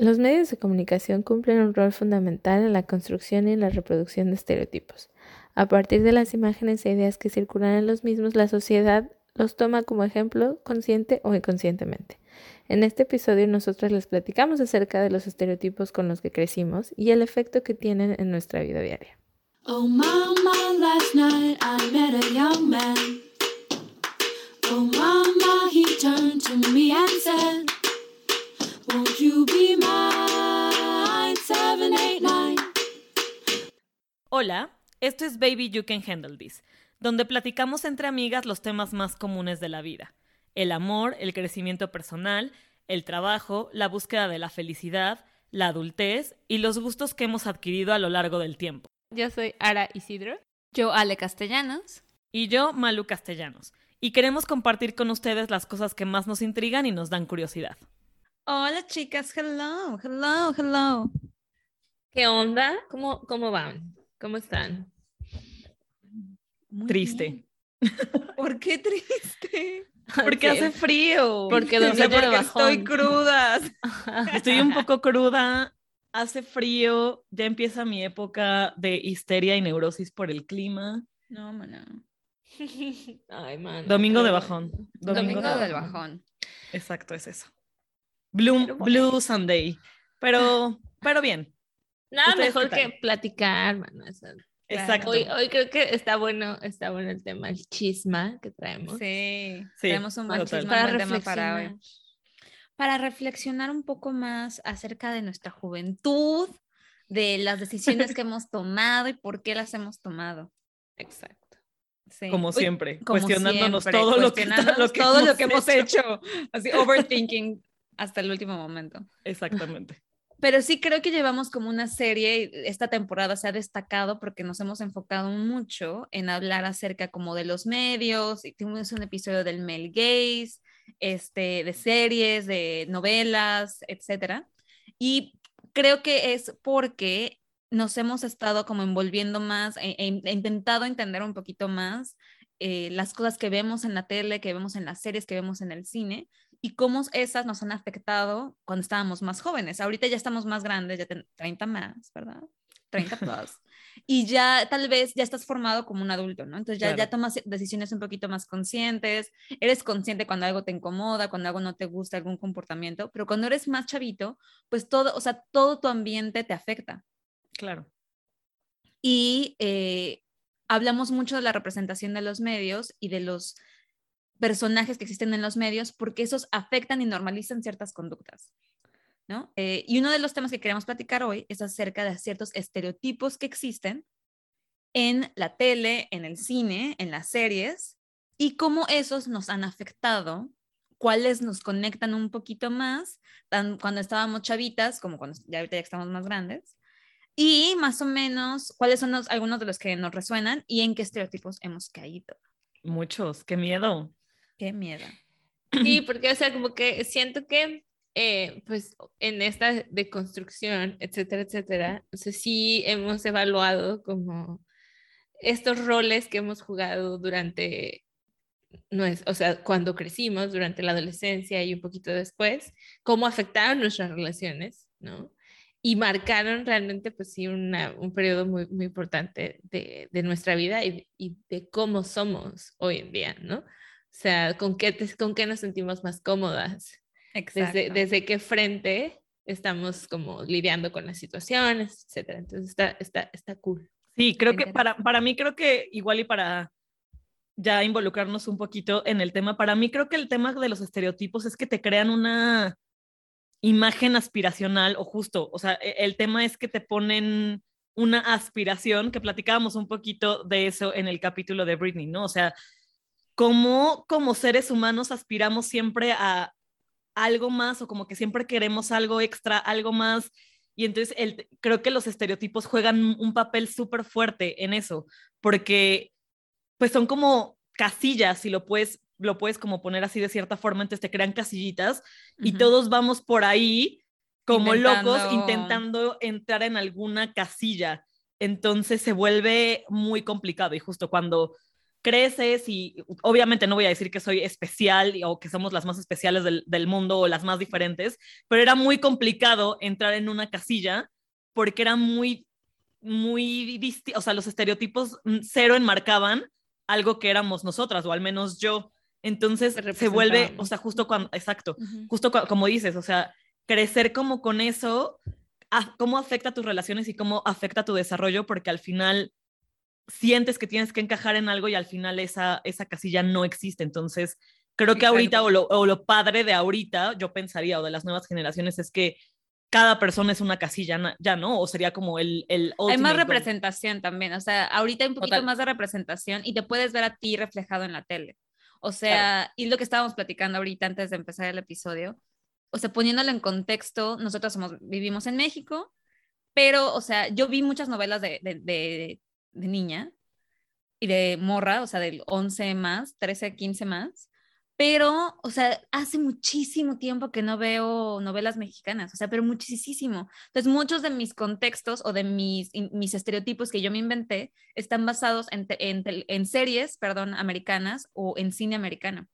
Los medios de comunicación cumplen un rol fundamental en la construcción y en la reproducción de estereotipos. A partir de las imágenes e ideas que circulan en los mismos, la sociedad los toma como ejemplo consciente o inconscientemente. En este episodio nosotros les platicamos acerca de los estereotipos con los que crecimos y el efecto que tienen en nuestra vida diaria. Oh mama, last night I met a young man. Oh mama, he turned to me and said, Won't you be mine? 789. Hola, esto es Baby You Can Handle This, donde platicamos entre amigas los temas más comunes de la vida. El amor, el crecimiento personal, el trabajo, la búsqueda de la felicidad, la adultez y los gustos que hemos adquirido a lo largo del tiempo. Yo soy Ara Isidro. Yo Ale Castellanos. Y yo Malu Castellanos. Y queremos compartir con ustedes las cosas que más nos intrigan y nos dan curiosidad. Hola chicas, hello, hello, hello. ¿Qué onda? ¿Cómo, cómo van? ¿Cómo están? triste. ¿Por qué triste? Porque hace frío. Porque, no sé porque estoy cruda. Estoy un poco cruda. Hace frío. Ya empieza mi época de histeria y neurosis por el clima. No, mana. Ay, man. Domingo de bajón. Domingo, del bajón. Exacto, es eso. Blue, Blue Sunday. Pero, pero bien. Nada mejor que platicar, mano. Exacto. Hoy, hoy, creo que está bueno, está bueno el tema, el chisma que traemos. Sí, sí tenemos un buen chisma para reflexionar. para hoy. Para reflexionar un poco más acerca de nuestra juventud, de las decisiones que hemos tomado y por qué las hemos tomado. Exacto. Sí. Como siempre, cuestionándonos todo, lo que, todo lo que hemos hecho. Así, overthinking hasta el último momento. Exactamente. Pero sí creo que llevamos como una serie, esta temporada se ha destacado porque nos hemos enfocado mucho en hablar acerca como de los medios, y tuvimos un episodio del Mel Gaze, este, de series, de novelas, etcétera. Y creo que es porque nos hemos estado como envolviendo más, e, e, intentado entender un poquito más eh, las cosas que vemos en la tele, que vemos en las series, que vemos en el cine, y cómo esas nos han afectado cuando estábamos más jóvenes. Ahorita ya estamos más grandes, ya 30 más, ¿verdad? 30 plus. y ya tal vez ya estás formado como un adulto, ¿no? Entonces ya, ya tomas decisiones un poquito más conscientes, eres consciente cuando algo te incomoda, cuando algo no te gusta, algún comportamiento, pero cuando eres más chavito, pues todo, o sea, todo tu ambiente te afecta. Claro. Y eh, hablamos mucho de la representación de los medios y de los personajes que existen en los medios porque esos afectan y normalizan ciertas conductas. ¿no? Eh, y uno de los temas que queremos platicar hoy es acerca de ciertos estereotipos que existen en la tele, en el cine, en las series, y cómo esos nos han afectado, cuáles nos conectan un poquito más, tan cuando estábamos chavitas como cuando ya ahorita ya estamos más grandes, y más o menos cuáles son algunos de los que nos resuenan y en qué estereotipos hemos caído. Muchos, qué miedo. Qué miedo. Sí, porque, o sea, como que siento que, eh, pues, en esta deconstrucción, etcétera, etcétera, o sea, sí hemos evaluado como estos roles que hemos jugado durante, no es, o sea, cuando crecimos, durante la adolescencia y un poquito después, cómo afectaron nuestras relaciones, ¿no? Y marcaron realmente, pues sí, una, un periodo muy, muy importante de, de nuestra vida y, y, de cómo somos hoy en día, ¿no? O sea, ¿con qué, con qué nos sentimos más cómodas? Desde, desde qué frente estamos como lidiando con las situaciones, etcétera. Entonces está, está, está cool. Sí, creo que para, para mí creo que igual y para ya involucrarnos un poquito en el tema, para mí creo que el tema de los estereotipos es que te crean una imagen aspiracional o justo, o sea, e, el tema es que te ponen una aspiración, que platicábamos un poquito de eso en el capítulo de Britney, ¿no? O sea, cómo como seres humanos aspiramos siempre a algo más o como que siempre queremos algo extra, algo más. Y entonces el, creo que los estereotipos juegan un papel súper fuerte en eso, porque pues son como casillas, si lo puedes, lo puedes como poner así de cierta forma, entonces te crean casillitas y todos vamos por ahí como locos intentando entrar en alguna casilla. Entonces se vuelve muy complicado y justo cuando creces y obviamente no voy a decir que soy especial o que somos las más especiales del, del mundo o las más diferentes, pero era muy complicado entrar en una casilla porque era muy, muy, o sea, los estereotipos mm, cero enmarcaban algo que éramos nosotras, o al menos yo. Entonces se vuelve, o sea, justo cuando, exacto, justo como dices, o sea, crecer como con eso, cómo afecta tus relaciones y cómo afecta tu desarrollo, porque al final sientes que tienes que encajar en algo y al final esa, esa casilla no existe. Entonces, creo que ahorita, o lo, o lo padre de ahorita, yo pensaría, o de las nuevas generaciones, es que cada persona es una casilla, ya no, o sería como el... el hay más representación también, o sea, ahorita hay un poquito más de representación y te puedes ver a ti reflejado en la tele. O sea, y lo que estábamos platicando ahorita antes de empezar el episodio, o sea, poniéndolo en contexto, nosotros somos, vivimos en México, pero, o sea, yo vi muchas novelas de, de, de, de niña y de morra, o sea, del 11 más, 13, 15 más, pero, o sea, hace muchísimo tiempo que no veo novelas mexicanas, o sea, pero muchísimo. Entonces, muchos de mis contextos o de mis, mis estereotipos que yo me inventé están basados en, en, en series, perdón, americanas o en cine americano.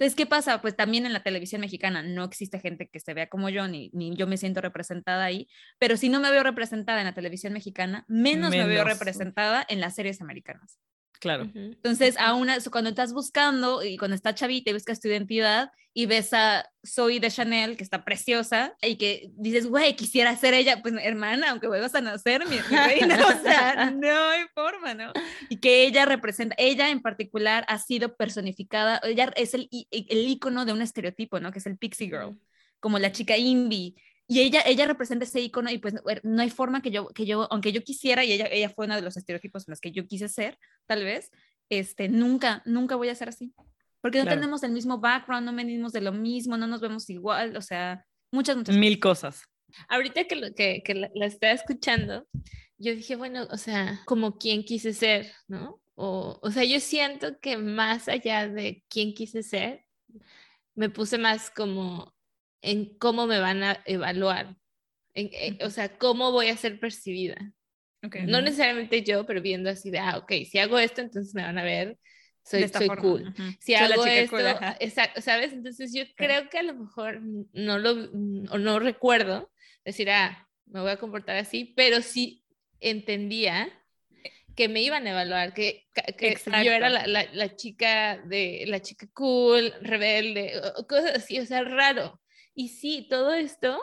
Entonces, ¿qué pasa? Pues también en la televisión mexicana no existe gente que se vea como yo, ni, ni yo me siento representada ahí, pero si no me veo representada en la televisión mexicana, menos. me veo representada en las series americanas. Claro. Entonces, aún cuando estás buscando y cuando estás chavita y buscas tu identidad y ves a Zoe de Chanel, que está preciosa, y que dices, güey, quisiera ser ella, pues hermana, aunque vuelvas a nacer, mi, reina, o sea, no hay forma, ¿no? Y que ella representa, ella en particular ha sido personificada, ella es el, el icono de un estereotipo, ¿no? Que es el pixie girl, como la chica indie, y ella, ella representa ese icono y pues no hay forma que yo, que yo, aunque yo quisiera, y ella, ella fue uno de los estereotipos en los que yo quise ser, tal vez, este, nunca, nunca voy a ser así. Porque no tenemos el mismo background, no venimos de lo mismo, no nos vemos igual, o sea, muchas, muchas Mil cosas. Ahorita que, que, que la, la, estaba escuchando, yo dije, bueno, o sea, como quién quise ser, ¿no? O, o sea, yo siento que más allá de quién quise ser, me puse más como en cómo me van a evaluar, eh, o sea, cómo voy a ser percibida. No necesariamente yo, pero viendo así de, ah, ok, si hago esto, entonces me van a ver, soy, soy cool. Si hago esto, exacto, ¿sabes? Entonces yo creo que a lo mejor no lo, o no recuerdo decir, ah, me voy a comportar así, pero sí entendía que me iban a evaluar, que, que yo era la, la, la, chica de la chica cool, rebelde, cosas así, o sea, raro. Y sí, todo esto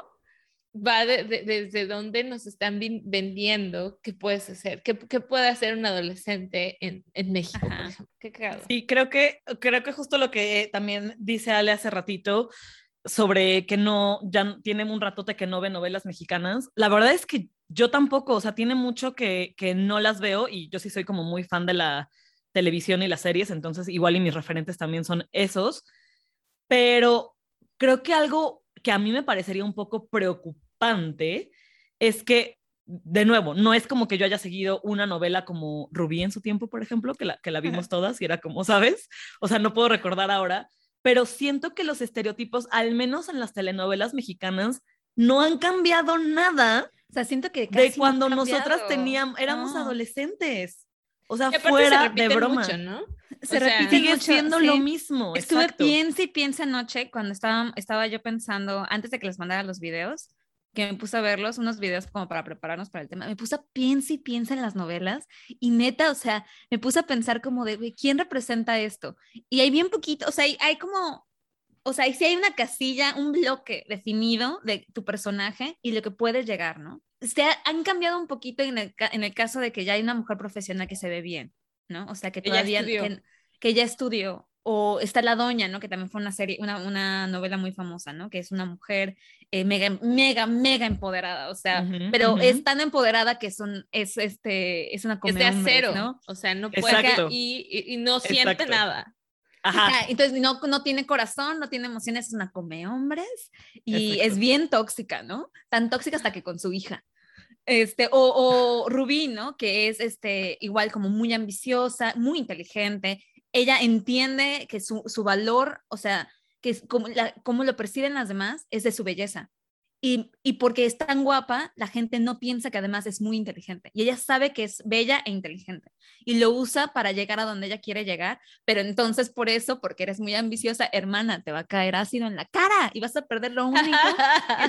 va desde donde nos están vendiendo qué puedes hacer, qué, qué puede hacer un adolescente en, en México. Qué Sí, creo que, creo que justo lo que también dice Ale hace ratito sobre que no, ya tiene un ratote que no ve novelas mexicanas. La verdad es que yo tampoco, o sea, tiene mucho que, que no las veo y yo sí soy como muy fan de la televisión y las series, entonces igual y mis referentes también son esos, pero creo que algo que a mí me parecería un poco preocupante es que, de nuevo, no es como que yo haya seguido una novela como Rubí en su tiempo, por ejemplo, que la, que la vimos todas y era como, ¿sabes? O sea, no puedo recordar ahora, pero siento que los estereotipos, al menos en las telenovelas mexicanas, no han cambiado nada. O sea, siento que de cuando nosotras teníamos, éramos adolescentes. O sea, fuera de broma. Mucho, ¿no? Se repite sigue siendo lo mismo. Estuve exacto. piensa y piensa anoche cuando estaba, estaba yo pensando, antes de que les mandara los videos, que me puse a verlos, unos videos como para prepararnos para el tema, me puse a piensa y piensa en las novelas y neta, o sea, me puse a pensar como de, ¿quién representa esto? Y hay bien poquito, o sea, hay, hay como, o sea, si hay una casilla, un bloque definido de tu personaje y lo que puedes llegar, ¿no? Se han cambiado un poquito en el, en el caso de que ya hay una mujer profesional que se ve bien, ¿no? O sea, que todavía, que, que, ya estudió. O está La Doña, ¿no? Que también fue una serie, una, una novela muy famosa, ¿no? Que es una mujer eh, mega, mega, mega empoderada, o sea, uh -huh, pero uh -huh. es tan empoderada que son, es, este, es una comedia. Es de acero, ¿no? O sea, no puede y, y, y, no siente Exacto. nada. Ajá. Entonces no, no tiene corazón, no tiene emociones, es una come hombres y Exacto. es bien tóxica, ¿no? Tan tóxica hasta que con su hija. Este, o, o Rubí, ¿no? Que es este, igual como muy ambiciosa, muy inteligente. Ella entiende que su, su valor, o sea, que es como, la, como lo perciben las demás, es de su belleza. Y, y porque es tan guapa, la gente no piensa que además es muy inteligente. Y ella sabe que es bella e inteligente. Y lo usa para llegar a donde ella quiere llegar. Pero entonces por eso, porque eres muy ambiciosa, hermana, te va a caer ácido en la cara y vas a perder lo único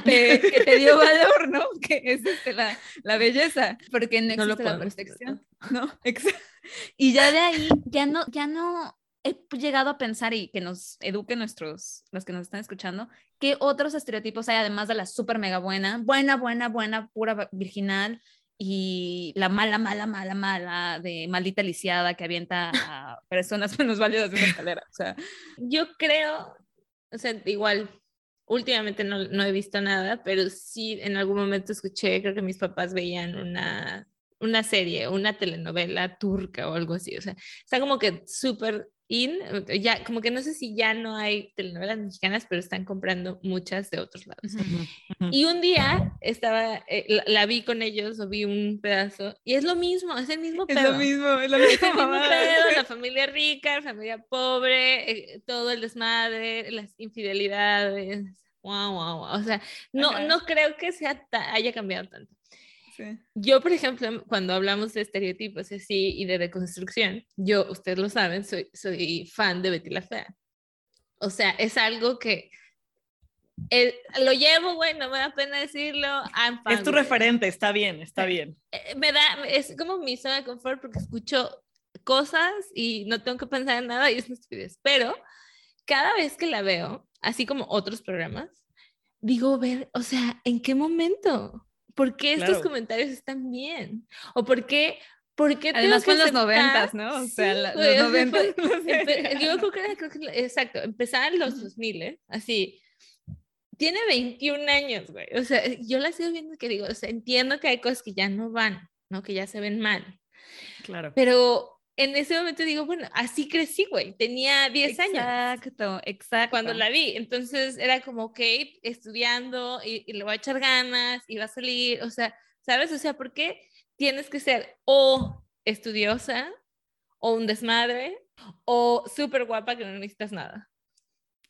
que, te, que te dio valor, ¿no? Que es este, la, la belleza. Porque no No lo existe la perfección. ¿no? Y ya de ahí, ya no, ya no he llegado a pensar y que nos eduquen nuestros, los que nos están escuchando, qué otros estereotipos hay además de la súper mega buena, buena, buena, buena, pura virginal y la mala, mala, mala, mala de maldita lisiada que avienta a personas menos válidas de una escalera. O sea, Yo creo, o sea, igual, últimamente no, no he visto nada, pero sí en algún momento escuché, creo que mis papás veían una, una serie, una telenovela turca o algo así. O sea, está como que súper in, ya, como que no sé si ya no hay telenovelas mexicanas, pero están comprando muchas de otros lados. Y un día estaba, eh, la, la vi con ellos o vi un pedazo y es lo mismo, es el mismo pedo. mismo, es lo Es el mismo pedo, la familia rica, la familia pobre, eh, todo el desmadre, las infidelidades. Wow, wow, wow. O sea, no, no creo que sea haya cambiado tanto. Yo, por ejemplo, cuando hablamos de estereotipos así y de deconstrucción, yo, ustedes lo saben, soy, soy fan de Betty la Fea. O sea, es algo que eh, lo llevo, güey, no me da pena decirlo. I'm fan, Es tu referente, está bien, está bien. Eh, me da, es como mi zona de confort porque escucho cosas y no tengo que pensar en nada y es una estupidez. Pero cada vez que la veo, así como otros programas, digo, ver, o sea, ¿en qué momento? ¿Por qué estos Claro. comentarios están bien? ¿O por qué? ¿Por qué tengo Además fue en los noventas, ¿no? O sea, Sí, la- los noventas. Empe- yo creo que era, creo que exacto, empezaban los 2000, ¿eh? Así. Tiene 21 años, güey. O sea, yo la sigo viendo que digo, o sea, entiendo que hay cosas que ya no van, ¿no? Que ya se ven mal. Claro. Pero en ese momento digo, bueno, así crecí, güey. Tenía 10 años Exacto, exacto. cuando la vi. Entonces era como, ok, estudiando y, y le voy a echar ganas y va a salir. O sea, ¿sabes? O sea, ¿por qué tienes que ser o estudiosa o un desmadre o súper guapa que no necesitas nada?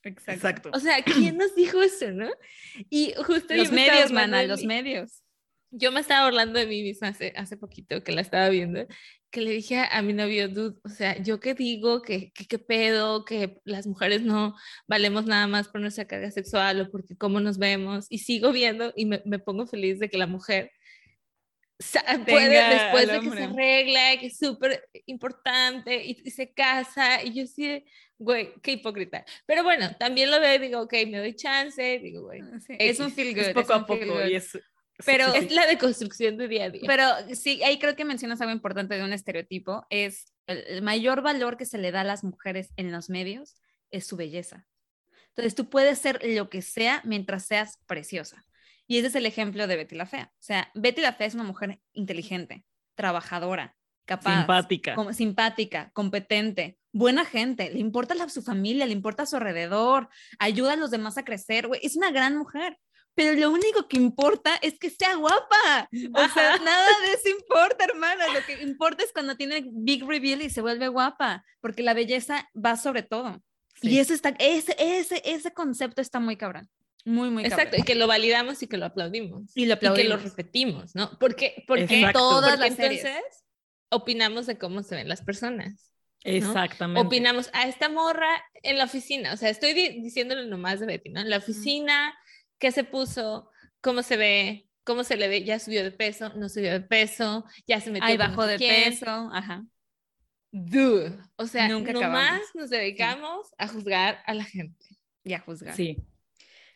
Exacto. Exacto. O sea, ¿quién nos dijo eso, no? Y justo yo Los me medios, burlando mana, los medios. Yo me estaba hablando de mí misma hace, hace poquito que la estaba viendo, que le dije a, mi novio, dude, o sea, yo que digo que, qué pedo, que las mujeres no valemos nada más por nuestra carga sexual o porque cómo nos vemos, y sigo viendo y me, me pongo feliz de que la mujer sa- puede, Tenga después de que se arregla, que es súper importante y, y se casa, y yo sí, güey, qué hipócrita. Pero bueno, también lo veo y digo, ok, me doy chance, digo, güey, Sí, es un X, feel good. es poco un a poco. Y es, Pero- sí, sí, es la deconstrucción de día a día. Pero sí, ahí creo que mencionas algo importante de un estereotipo, es el, el mayor valor que se le da a las mujeres en los medios es su belleza. Entonces tú puedes ser lo que sea mientras seas preciosa. Y ese es el ejemplo de Betty la Fea. O sea, Betty la Fea es una mujer inteligente, trabajadora, capaz, simpática. como- simpática, competente, buena gente, le importa la- su familia, le importa su alrededor, ayuda a los demás a crecer, güey, es una gran mujer. Pero lo único que importa es que sea guapa. O sea, nada de eso importa, hermana. Lo que importa es cuando tiene big reveal y se vuelve guapa, porque la belleza va sobre todo. Sí. Y eso está, ese, ese, ese concepto está muy cabrón. Muy, muy Exacto, cabrón. y que lo validamos y que lo aplaudimos. Y lo Y que lo aplaudimos. repetimos, ¿no? Porque, porque, Exacto. Todas porque las series. entonces opinamos de cómo se ven las personas. Exactamente. Opinamos a esta morra en la oficina. O sea, estoy di- diciéndole nomás de Betty, ¿no? En la oficina, qué se puso, cómo se ve, cómo se le ve, ya subió de peso, no subió de peso, ya se metió Ahí bajó de quién. peso. Ajá. Dude. O sea, Nunca nomás acabamos. nos dedicamos a juzgar a la gente. Y a juzgar. Sí.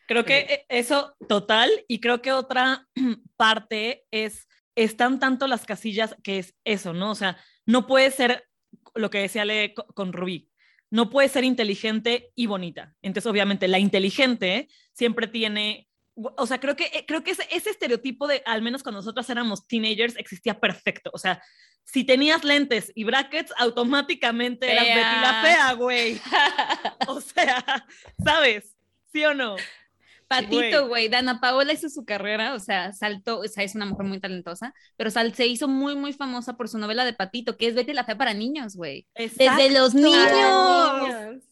Creo que eh, eso total y creo que otra parte es, están tanto las casillas que es eso, ¿no? O sea, no puede ser lo que decía Le co- con Rubí, no puede ser inteligente y bonita. Entonces, obviamente, la inteligente siempre tiene, o sea, creo que, creo que ese, ese estereotipo de, al menos cuando nosotras éramos teenagers, existía perfecto. O sea, si tenías lentes y brackets, automáticamente eras Fea. Betty la fea, güey. O sea, ¿sabes? ¿Sí o no? Patito, güey. Dana Paola hizo su carrera, o sea, saltó, o sea, es una mujer muy talentosa, pero sal- se hizo muy, muy famosa por su novela de Patito, que es Betty la Fea para niños, güey. Desde los niños.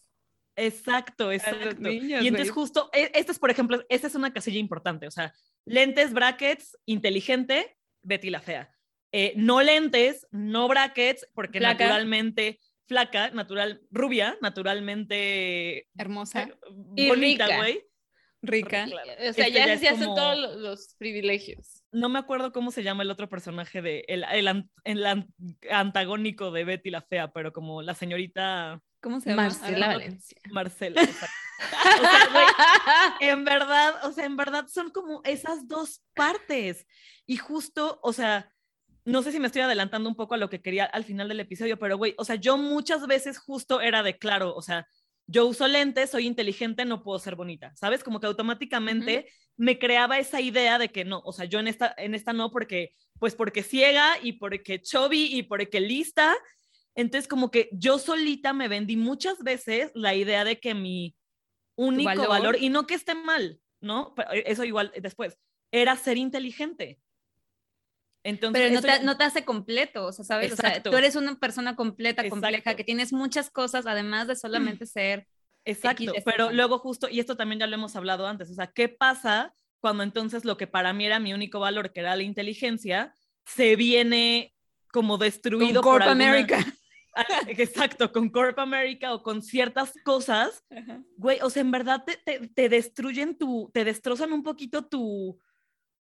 Exacto, exacto. niños, y entonces justo, e- esta es, por ejemplo, esta es una casilla importante, o sea, lentes, brackets, inteligente, Betty la fea. Eh, no lentes, no brackets, porque Flaca. naturalmente flaca, natural, rubia, naturalmente Hermosa, Y bonita, güey. Rica. Claro. O sea, Este ya, ya se hacen como- todos lo- los privilegios. No me acuerdo cómo se llama el otro personaje de el, el, el an- antagónico de Betty la fea, pero como la señorita ¿Cómo se llama? Marcela Valencia. Marcela. O sea, güey, en verdad, o sea, en verdad son como esas dos partes. Y justo, o sea, no sé si me estoy adelantando un poco a lo que quería al final del episodio, pero güey, o sea, yo muchas veces justo era de claro, o sea, yo uso lentes, soy inteligente, no puedo ser bonita, ¿sabes? Como que automáticamente me creaba esa idea de que no, o sea, yo en esta, en esta no porque, pues porque ciega y porque chubby y porque lista. Entonces, como que yo solita me vendí muchas veces la idea de que mi único valor. valor, y no que esté mal, ¿no? Pero eso igual después, era ser inteligente. Entonces, Pero no te, ya- no te hace completo, o sea, ¿sabes? O sea, Exacto. tú eres una persona completa, compleja, que tienes muchas cosas, además de solamente ser... Exacto, X, pero luego justo, y esto también ya lo hemos hablado antes, o sea, ¿qué pasa cuando entonces lo que para mí era mi único valor, que era la inteligencia, se viene como destruido Con por Corp alguna- America. Ah, Exacto, con Corp America o con ciertas cosas, güey, o sea, en verdad te, te, te destruyen tu, te destrozan un poquito tu,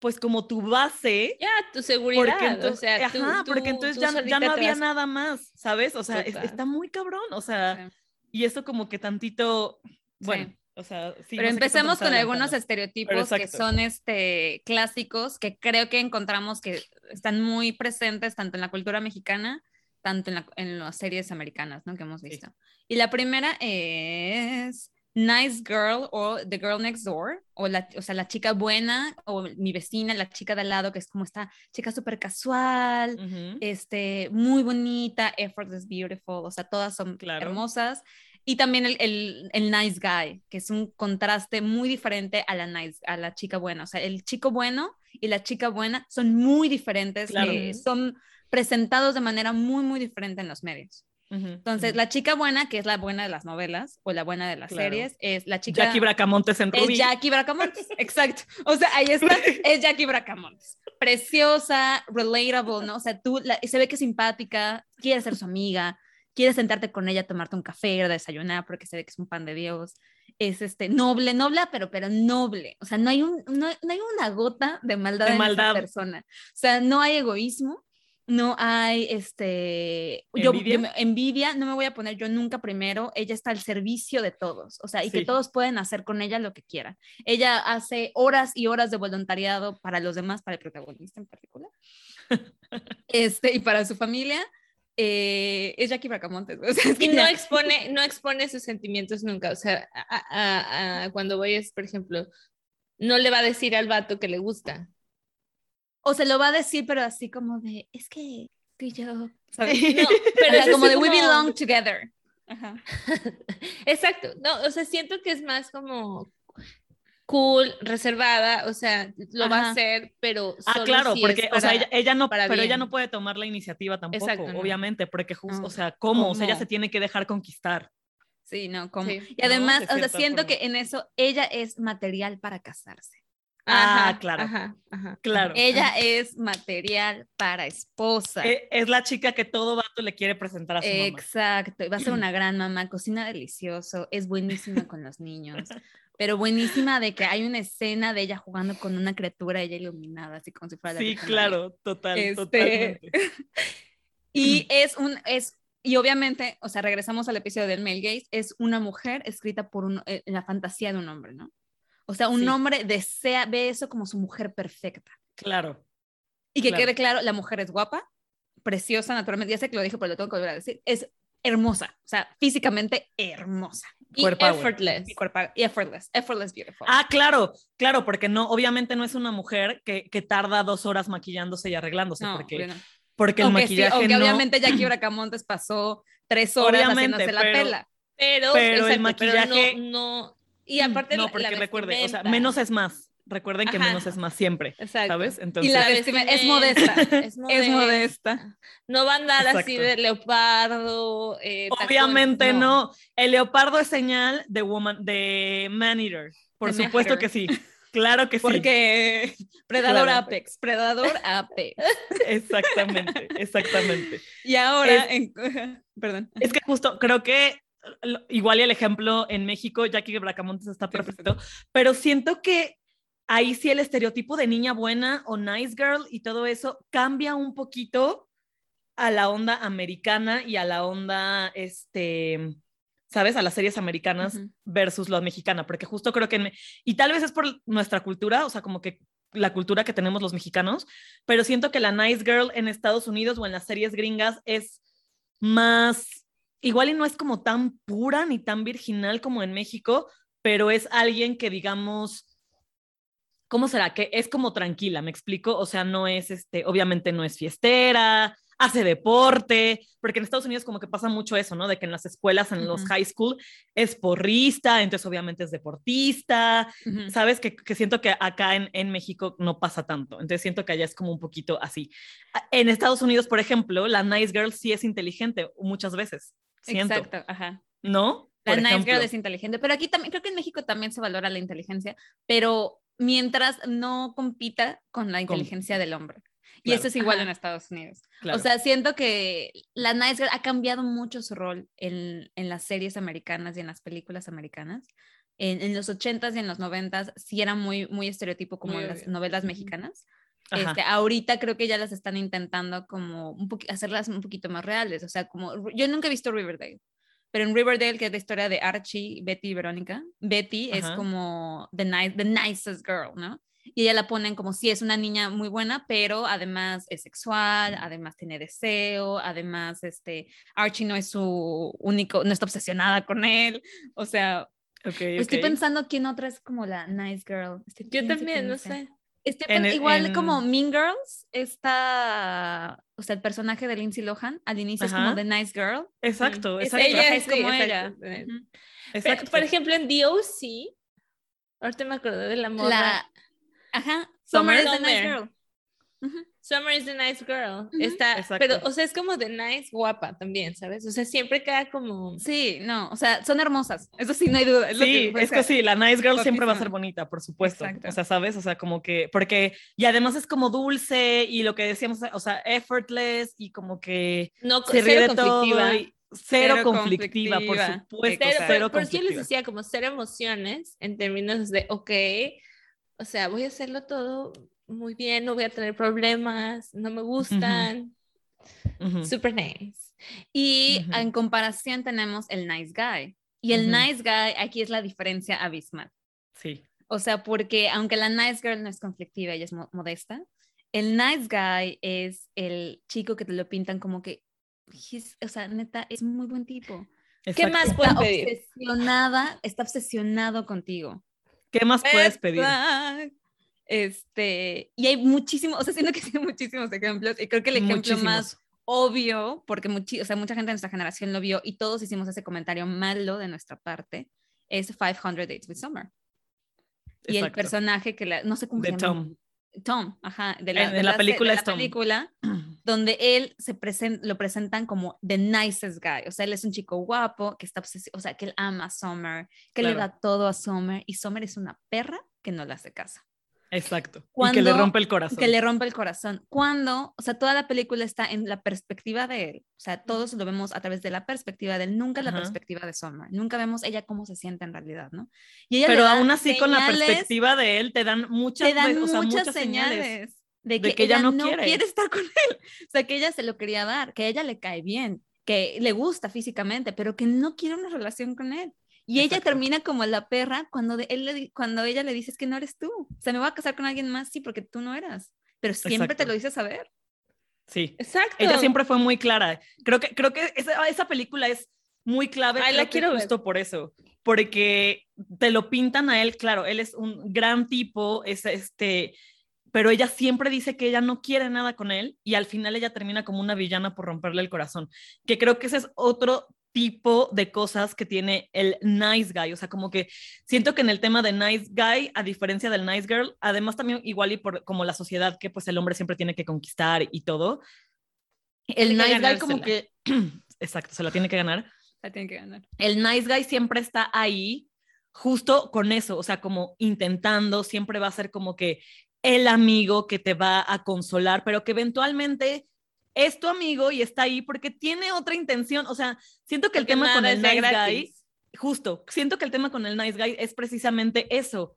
pues como tu base. Ya, tu seguridad. Porque entonces, o sea, tú- ajá, porque entonces ya, ya no había vas- nada más, ¿sabes? O sea, es- está muy cabrón, o sea, Sí. y eso como que tantito, bueno, Sí. o sea, sí, Pero no sé empecemos con algunos estereotipos que son este, clásicos que creo que encontramos que están muy presentes tanto en la cultura mexicana, tanto en, la- en las series americanas ¿no? que hemos visto. Y la primera es Nice Girl o The Girl Next Door, o, la, o sea, la chica buena o mi vecina, la chica de al lado, que es como esta chica súper casual, este, muy bonita, effortless, beautiful, o sea, todas son Claro. hermosas. Y también el, el, el nice guy, que es un contraste muy diferente a la, nice, a la chica buena. O sea, el chico bueno y la chica buena son muy diferentes, Claro. eh, son presentados de manera muy, muy diferente en los medios. Entonces, la chica buena, que es la buena de las novelas o la buena de las Claro. series, es la chica... Jackie Bracamontes en Ruby. Es Jackie Bracamontes, exacto. O sea, ahí está, es Jackie Bracamontes. Preciosa, relatable, ¿no? O sea, tú, la- se ve que es simpática, quiere ser su amiga, quiere sentarte con ella, tomarte un café, ir a desayunar, porque se ve que es un pan de Dios. Es este, noble, noble, pero, pero noble. O sea, no hay, un, no, no hay una gota de maldad De en maldad. esa persona. O sea, no hay egoísmo, no hay este yo- ¿Envidia? yo envidia, no me voy a poner yo nunca primero, ella está al servicio de todos, o sea, y que todos pueden hacer con ella lo que quieran. Ella hace horas y horas de voluntariado para los demás, para el protagonista en particular, este, y para su familia. eh, es Jackie Bracamontes. o sea, es que Y no ya- expone, no expone sus sentimientos nunca. O sea, a- a- a- cuando voy es, por ejemplo, no le va a decir al vato que le gusta. O se lo va a decir, pero así como de, es que tú y yo, ¿sabes? No, Pero pero es como de we como- belong together. Ajá. Exacto. No, o sea, siento que es más como cool, reservada, o sea, lo va a Ajá. hacer, pero Ah, solo claro, si porque, es o sea, para- ella, ella no, para pero ella bien. no puede tomar la iniciativa tampoco, Exacto, no. obviamente, porque justo, No. o sea, ¿cómo? O sea, ella ¿Cómo? se tiene que dejar conquistar. Sí, no, como. Sí, y además, de o sea, siento forma. que en eso ella es material para casarse. Ah, Ajá, claro. Ajá, ajá. Claro. Ella es material para esposa. Eh, Es la chica que todo vato le quiere presentar a su mamá. Exacto, va a ser una gran mamá, cocina delicioso, es buenísima con los niños, pero buenísima de que hay una escena de ella jugando con una criatura, ella iluminada, así como si fuera la Sí, claro, total, Este, totalmente. Y es un, es, y obviamente, o sea, regresamos al episodio del male gaze, es una mujer escrita por un, eh, la fantasía de un hombre, ¿no? O sea, un Sí. hombre desea, ve eso como su mujer perfecta. Claro. Y que Claro. quede claro, la mujer es guapa, preciosa, naturalmente, ya sé que lo dije, pero lo tengo que volver a decir, es hermosa, o sea, físicamente hermosa. Y effortless. Y, y effortless, effortless beautiful. Ah, claro, claro, porque no, obviamente no es una mujer que, que tarda dos horas maquillándose y arreglándose, no, porque, no. porque el aunque, sí, maquillaje aunque no, obviamente Jackie Bracamontes pasó tres horas Obviamente, haciéndose la pero- pela. Pero, Pero el exacto, pero maquillaje- no, no- y aparte no, porque la recuerde, o sea, menos es más. recuerden que Ajá. menos es más siempre, Exacto. ¿sabes? Y Entonces, la La vestimenta es modesta. Es Es modesta. No va a andar así de leopardo. eh, tacón, obviamente no. El leopardo es señal de woman, de man eater. Por De supuesto man-eater. que sí. Claro que sí. Porque Predador Claro. Apex, Predador Apex. Exactamente, exactamente. Y ahora, Es- en- perdón. Es que justo creo que igual y el ejemplo en México, Jackie Bracamontes está perfecto, pero siento que ahí sí el estereotipo de niña buena o nice girl y todo eso cambia un poquito a la onda americana y a la onda, este, ¿sabes? A las series americanas Ujú. versus la mexicana, porque justo creo que, en y tal vez es por nuestra cultura, o sea, como que la cultura que tenemos los mexicanos, pero siento que la nice girl en Estados Unidos o en las series gringas es más, igual y no es como tan pura ni tan virginal como en México, pero es alguien que digamos, ¿cómo será? Que es como tranquila, ¿me explico? O sea, no es, este, obviamente no es fiestera, hace deporte, porque en Estados Unidos como que pasa mucho eso, ¿no? De que en las escuelas, en los Ujú. high school, es porrista, entonces obviamente es deportista, Ujú. ¿sabes? Que, que siento que acá en, en México no pasa tanto. Entonces siento que allá es como un poquito así. En Estados Unidos, por ejemplo, la nice girl sí es inteligente muchas veces. Siento, Exacto, ajá. ¿no? La Por nice ejemplo. girl es inteligente, pero aquí también, creo que en México también se valora la inteligencia, pero mientras no compita con la inteligencia del hombre. Y Claro. eso es igual Ajá. en Estados Unidos. Claro. O sea, siento que la Nice Girl ha cambiado mucho su rol en, en las series americanas y en las películas americanas. En, en los 80s y en los 90s sí era muy, muy estereotipo como Muy en las novelas mexicanas. Este, ahorita creo que ya las están intentando como un hacerlas un poquito más reales. O sea, como yo nunca he visto Riverdale, pero en Riverdale, que es la historia de Archie, Betty y Verónica, Betty es Ajá. como the, nice, the nicest girl, ¿no? Y ella la ponen como si es una niña muy buena, pero además es sexual, además tiene deseo, además este, Archie no es su único, no está obsesionada con él. O sea, Ok, estoy ok. pensando quién otra es como la nice girl. Estoy- Yo también, no sé. Estoy En igual en- como Mean Girls, está, o sea, el personaje de Lindsay Lohan al inicio es como. The Nice Girl. Exacto, Es exacto. ella, es sí, como exacto. ella. Exacto. Por ejemplo, en DOC, ahorita me acordé de la. La, ajá, Summer. Summer, is the nice girl. Ujú. Summer is the nice girl. Ujú. Está, Exacto. pero, o sea, es como de nice guapa también, ¿sabes? O sea, siempre queda como. Sí, no, o sea, son hermosas, eso sí, no hay duda. lo Sí, o es que sí, la nice girl siempre va a ser bonita, por supuesto. Exacto. O sea, ¿sabes? O sea, como que, porque, y además es como dulce y lo que decíamos, o sea, effortless y como que No, se ríe cero de todo. conflictiva. y cero, Cero conflictiva, por conflictiva. supuesto. Cero, cero pero por eso yo les conflictiva. decía como cero emociones en términos de, ok, o sea, voy a hacerlo todo muy bien, no voy a tener problemas, no me gustan, Ujú. super nice. Y en comparación tenemos el nice guy. Y el nice guy, aquí es la diferencia abismal. Sí, O sea, porque aunque la nice girl no es conflictiva, ella es mo- modesta, el nice guy es el chico que te lo pintan como que, o sea, neta, es muy buen tipo. ¿Qué exacto. más Está pueden pedir? obsesionada, está obsesionado contigo. ¿Qué más puedes pedir? Este, y hay muchísimos, o sea, siento que hay muchísimos ejemplos, y creo que el ejemplo Muchísimos. más obvio, porque muchi- o sea, mucha gente de nuestra generación lo vio y todos hicimos ese comentario malo de nuestra parte, es 500 Dates with Summer. Y el personaje que la, no sé cómo De se llama. Tom. Tom, ajá, de la, En- de en la se- película de es la película, donde él se presenta, lo presentan como the nicest guy, o sea, él es un chico guapo, que está obsesi- o sea, que él ama a Summer, que le da todo a Summer, y Summer es una perra que no le hace caso, Exacto. y que Cuando- le rompe el corazón. que le rompe el corazón. Cuando, o sea, toda la película está en la perspectiva de él, o sea, todos lo vemos a través de la perspectiva de él, nunca la Ajá. perspectiva de Summer, nunca vemos ella cómo se siente en realidad, ¿no? Y ella Pero aún así, con la señales- perspectiva de él, te dan muchas, te dan o sea, muchas, muchas señales, de que, de que ella ella no no quiere. quiere. estar con él. O sea, que ella se lo quería dar, que a ella le cae bien, que le gusta físicamente, pero que no quiere una relación con él. Y ella termina como la perra cuando, de él le cuando ella le dice "Es que no eres tú. O sea, me voy a casar con alguien más, sí, porque tú no eras. Pero siempre te Exacto. lo dice saber. Sí. Exacto. Ella siempre fue muy clara. Creo que, creo que esa, esa película es muy clave. Ay, la quiero ver. justo por eso. Porque te lo pintan a él, claro, él es un gran tipo, es este, pero ella siempre dice que ella no quiere nada con él y al final ella termina como una villana por romperle el corazón. Que creo que ese es otro tipo de cosas que tiene el nice guy. O sea, como que siento que en el tema de nice guy, a diferencia del nice girl, además también igual y por como la sociedad que pues el hombre siempre tiene que conquistar y todo, el nice guy como que, exacto, se la tiene que ganar. La tiene que ganar. El nice guy siempre está ahí justo con eso, o sea, como intentando, siempre va a ser como que el amigo que te va a consolar, pero que eventualmente es tu amigo y está ahí porque tiene otra intención. O sea, siento que el tema con el nice guy, justo, siento que el tema con el nice guy es precisamente eso,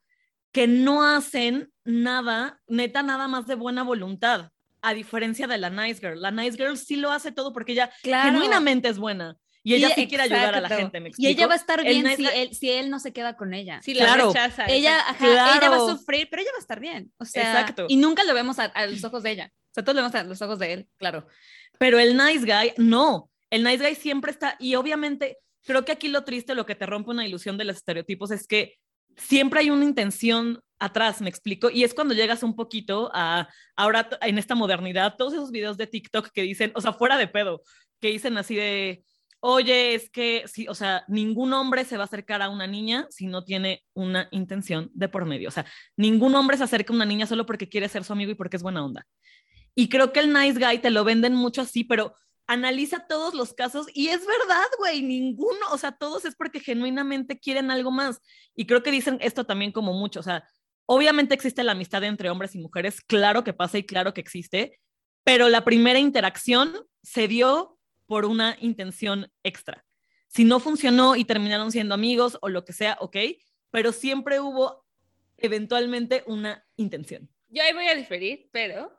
que no hacen nada, neta, nada más de buena voluntad, a diferencia de la nice girl. La nice girl sí lo hace todo porque ella genuinamente es buena. Y ella sí quiere ayudar a la gente, ¿me explico? Y ella va a estar bien si, él, si él no se queda con ella. Si la rechaza. Ella, ella va a sufrir, pero ella va a estar bien. O sea, Exacto. y nunca lo vemos a, los ojos de ella. O sea, todos lo vemos a los ojos de él. Claro. Pero el nice guy, no. El nice guy siempre está, y obviamente, creo que aquí lo triste, lo que te rompe una ilusión de los estereotipos es que siempre hay una intención atrás, me explico, y es cuando llegas un poquito a, ahora en esta modernidad, todos esos videos de TikTok que dicen, o sea, fuera de pedo, que dicen así de, oye, es que, sí, o sea, ningún hombre se va a acercar a una niña si no tiene una intención de por medio. O sea, ningún hombre se acerca a una niña solo porque quiere ser su amigo y porque es buena onda. Y creo que el nice guy te lo venden mucho así, pero analiza todos los casos y es verdad, güey, ninguno, o sea, todos es porque genuinamente quieren algo más. Y creo que dicen esto también como mucho, o sea, obviamente existe la amistad entre hombres y mujeres, claro que pasa y claro que existe, pero la primera interacción se dio por una intención extra. Si no funcionó y terminaron siendo amigos o lo que sea, ok, pero siempre hubo eventualmente una intención. Yo ahí voy a diferir, pero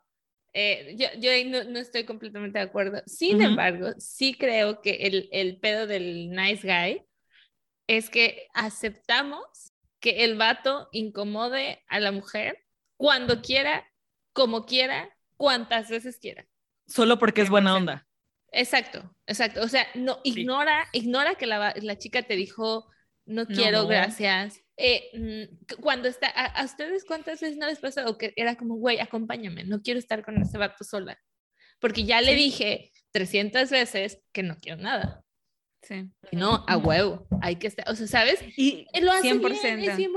eh, yo, yo ahí no, no, estoy completamente de acuerdo. Sin embargo, sí creo que el, el pedo del nice guy es que aceptamos que el vato incomode a la mujer cuando quiera, como quiera, cuantas veces quiera. Solo porque es buena onda. Exacto, exacto. O sea, no, ignora, ignora que la, la, chica te dijo, no quiero, gracias. Eh, mm, cuando está, a, ustedes cuántas veces no les pasó que era como, güey, acompáñame, no quiero estar con ese vato sola? Porque ya le dije 300 veces que no quiero nada. Sí. No, a huevo, hay que estar, o sea, ¿sabes? Y lo hace 100%. bien, es bien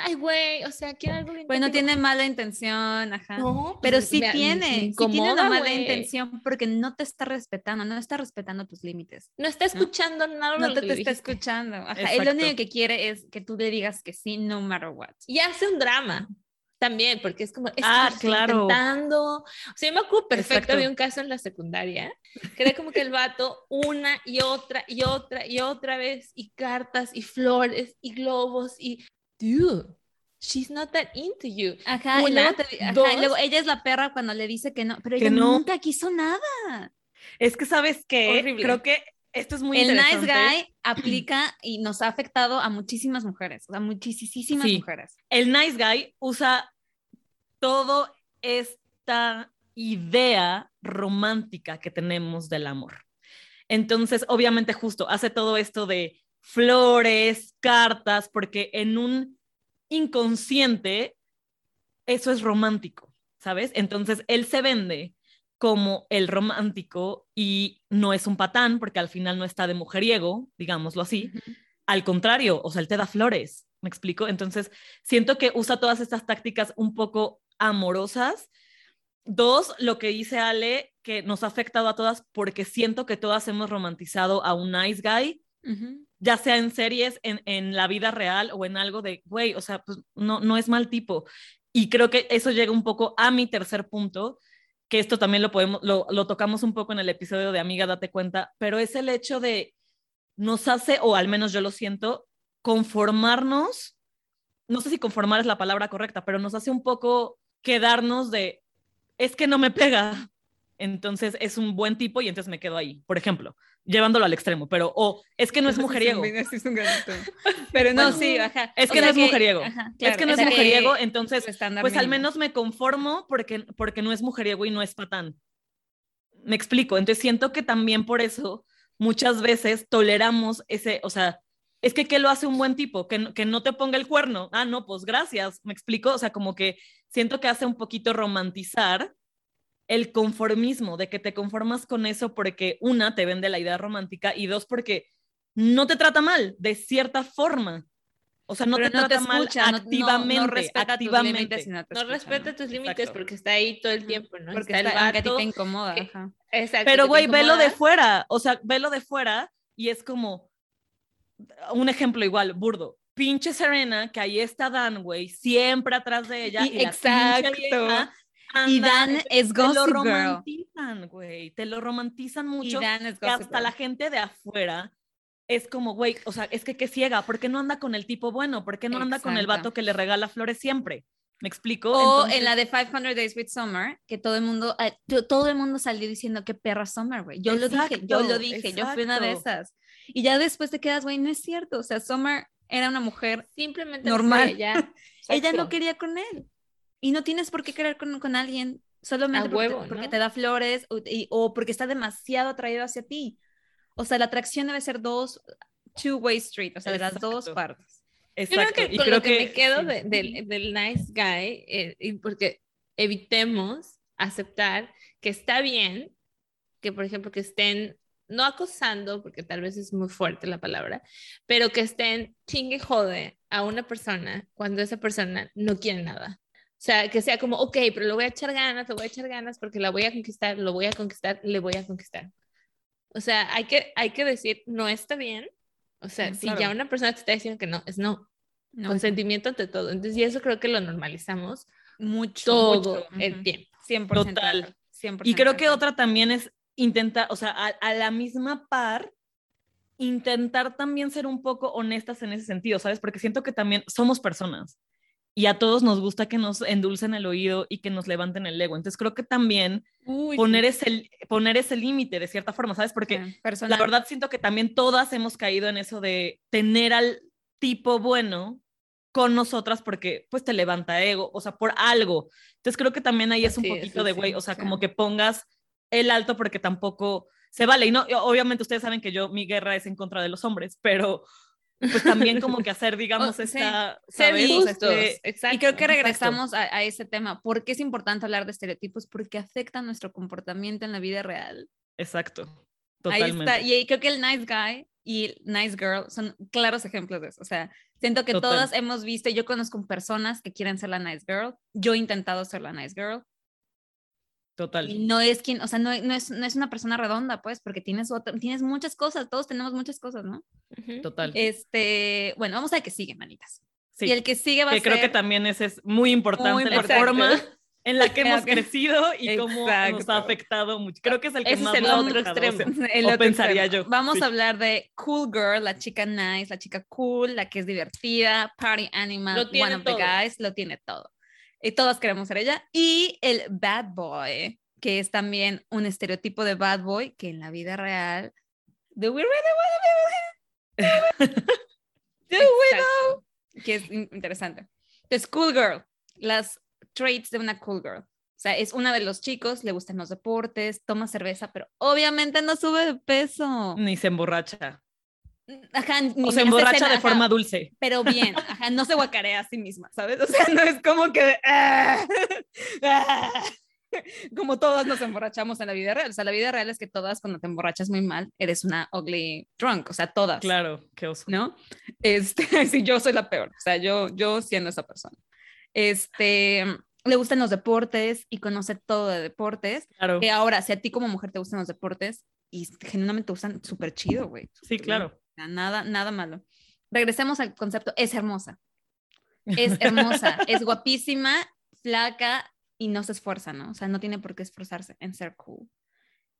ay, güey, o sea, quiere algo bien. Pues no tiene mala intención, ajá. No, pero pues, sí tiene, sí tiene una mala intención porque no te está respetando, no está respetando tus límites. No está escuchando ¿no? nada. No te, te está escuchando, ajá. Él lo único que quiere es que tú le digas que sí, no matter what. Y hace un drama, también, porque es como, ah, claro. intentando. O sea, yo me acuerdo perfecto, había un caso en la secundaria, que era como que el vato una y otra y otra y otra vez, y cartas y flores y globos y, dude, she's not that into you. Ajá, y, luego ella es la perra cuando le dice que no, pero ella nunca quiso nada. Es que, ¿sabes que Creo que esto es muy el nice guy aplica y nos ha afectado a muchísimas mujeres, sea, muchísimas mujeres. El nice guy usa todo esta idea romántica que tenemos del amor. Entonces, obviamente, justo hace todo esto de flores, cartas, porque en un inconsciente eso es romántico, ¿sabes? Entonces, él se vende como el romántico y no es un patán, porque al final no está de mujeriego, digámoslo así. Al contrario, o sea, él te da flores, ¿me explico? Entonces, siento que usa todas estas tácticas un poco amorosas. Dos, lo que dice Ale, que nos ha afectado a todas porque siento que todas hemos romantizado a un nice guy, ya sea en series, en, en, la vida real o en algo de, güey, o sea, pues no, no es mal tipo. Y creo que eso llega un poco a mi tercer punto, que esto también lo podemos, lo, lo tocamos un poco en el episodio de Amiga, date cuenta, pero es el hecho de nos hace, o al menos yo lo siento, conformarnos, no sé si conformar es la palabra correcta, pero nos hace un poco quedarnos de, es que no me pega, entonces es un buen tipo y entonces me quedo ahí, por ejemplo, llevándolo al extremo, pero o es que no es mujeriego. pero no, sí, Es que no es mujeriego. es que no es mujeriego, entonces pues al menos me conformo porque, porque no es mujeriego y no es patán. Me explico, entonces siento que también por eso muchas veces toleramos ese, o sea, es que ¿qué lo hace un buen tipo? Que, que no te ponga el cuerno. Ah, no, pues gracias, me explico. O sea, como que siento que hace un poquito romantizar el conformismo, de que te conformas con eso porque una, te vende la idea romántica y dos, porque no te trata mal, de cierta forma. O sea, no Pero te no te trata mal escucha, no- no- activamente. no respeta tus activamente. límites y no te No respeta ¿no? tus límites Exacto. porque está ahí todo el tiempo, ¿no? Porque está el está, ti vato. te incomoda. que-. Exacto, Pero, te güey, velo de fuera. O sea, velo de fuera y es como un ejemplo igual, burdo. Pinche Serena, que ahí está Dan, güey, siempre atrás de ella. Y- Y, la exacto. pinche vieja Y Dan es te lo Gossip romantizan, güey. Te lo romantizan Y mucho. Dan es que Gossip hasta Girl. la gente de afuera es como, güey, o sea, es que qué ciega, ¿por qué no anda con el tipo bueno? ¿Por qué no anda con el Exacto. vato que le regala flores siempre? ¿Me explico? O Entonces, en la de 500 Days with Summer, que todo el mundo, eh, to- todo el mundo salió diciendo que perra Summer, güey. Yo lo dije, yo lo Exacto, dije, yo fui una de exacto. esas. Y ya después te quedas, güey, no es cierto. O sea, Summer era una mujer, Simplemente Normal. no ella. ella no Exacto. quería con él. Y no tienes por qué querer con, con alguien solamente porque, huevo, porque ¿no? te da flores o, y- o porque está demasiado atraído hacia ti. O sea, la atracción debe ser dos, two-way street, o sea, de las dos Exacto. partes. Yo creo exacto. que y con creo lo que, me quedo sí. de- del, del nice guy, eh, y porque evitemos aceptar que está bien que, por ejemplo, que estén, no acosando, porque tal vez es muy fuerte la palabra, pero que estén chingue y jode a una persona cuando esa persona no quiere nada. O sea, que sea como, ok, pero le voy a echar ganas, le voy a echar ganas porque la voy a conquistar, lo voy a conquistar, le voy a conquistar. O sea, hay que, hay que decir, no está bien. O sea, Mm, si claro. ya una persona te está diciendo que no, es no No, consentimiento ante todo. Entonces, y eso creo que lo normalizamos mucho. todo mucho. el tiempo. 100%. Total. 100% Y creo que otra también es intentar, o sea, a, a la misma par, intentar también ser un poco honestas en ese sentido, ¿sabes? Porque siento que también somos personas y a todos nos gusta que nos endulcen el oído y que nos levanten el ego. Entonces creo que también Uy, poner ese, poner ese límite de cierta forma, ¿sabes? Porque la verdad siento que también todas hemos caído en eso de tener al tipo bueno con nosotras porque pues te levanta ego, o sea, por algo. Entonces creo que también ahí es un poquito de sí, güey, o sea, como que pongas el alto porque tampoco se vale. Y no, obviamente ustedes saben que yo, mi guerra es en contra de los hombres, pero pues también como que hacer, digamos, sí, esta, Ser sea, justos. este-. Y creo que regresamos a, a ese tema. ¿Por qué es importante hablar de estereotipos? Porque afectan nuestro comportamiento en la vida real. Exacto, Ahí totalmente. está. Y ahí creo que el nice guy y nice girl son claros ejemplos de eso. O sea, siento que Total. todas hemos visto, yo conozco personas que quieren ser la nice girl. Yo he intentado ser la nice girl. Total. Y no es quien, o sea, no, no, es, no es una persona redonda, pues, porque tienes, otra, tienes muchas cosas. Todos tenemos muchas cosas, ¿no? Ujú. Total. Este, bueno, vamos a ver que sigue, manitas. Sí. Y el que sigue va que a creo ser... que también ese es muy importante Muy la forma en la que hemos crecido y cómo nos Exacto. ha afectado mucho. Creo que es el que Ese es más el nos ha otro afectado, extremo. o sea, El otro pensaría extremo. yo, Vamos sí. a hablar de cool girl, la chica nice, la chica cool, la que es divertida, party animal, one of the todo. guys, lo tiene todo. Y todas queremos ser ella. Y el bad boy, que es también un estereotipo de bad boy que en la vida real. Do we really wanna be with him? Do we Exacto. que es in- interesante. Entonces, cool girl, las traits de una cool girl. O sea, es una de los chicos, le gustan los deportes, toma cerveza, pero obviamente no sube de peso. Ni se emborracha. Ajá, O se emborracha de ajá, forma dulce. Pero bien, ajá, no se guacarea a sí misma, ¿sabes? O sea, no es como que... "Ah, ah", como todas nos emborrachamos en la vida real. O sea, la vida real es que todas cuando te emborrachas muy mal, eres una ugly drunk, o sea, todas. Claro, qué oso. ¿no? Este, sí, yo soy la peor, o sea, yo, yo siendo esa persona. Este, le gustan los deportes y conoce todo de deportes. Claro. Que ahora, si a ti como mujer te gustan los deportes y genuinamente te gustan súper chido, güey. Sí, claro. Nada, nada malo. Regresemos al concepto, es hermosa. Es hermosa, es guapísima, flaca y no se esfuerza, ¿no? O sea, no tiene por qué esforzarse en ser cool.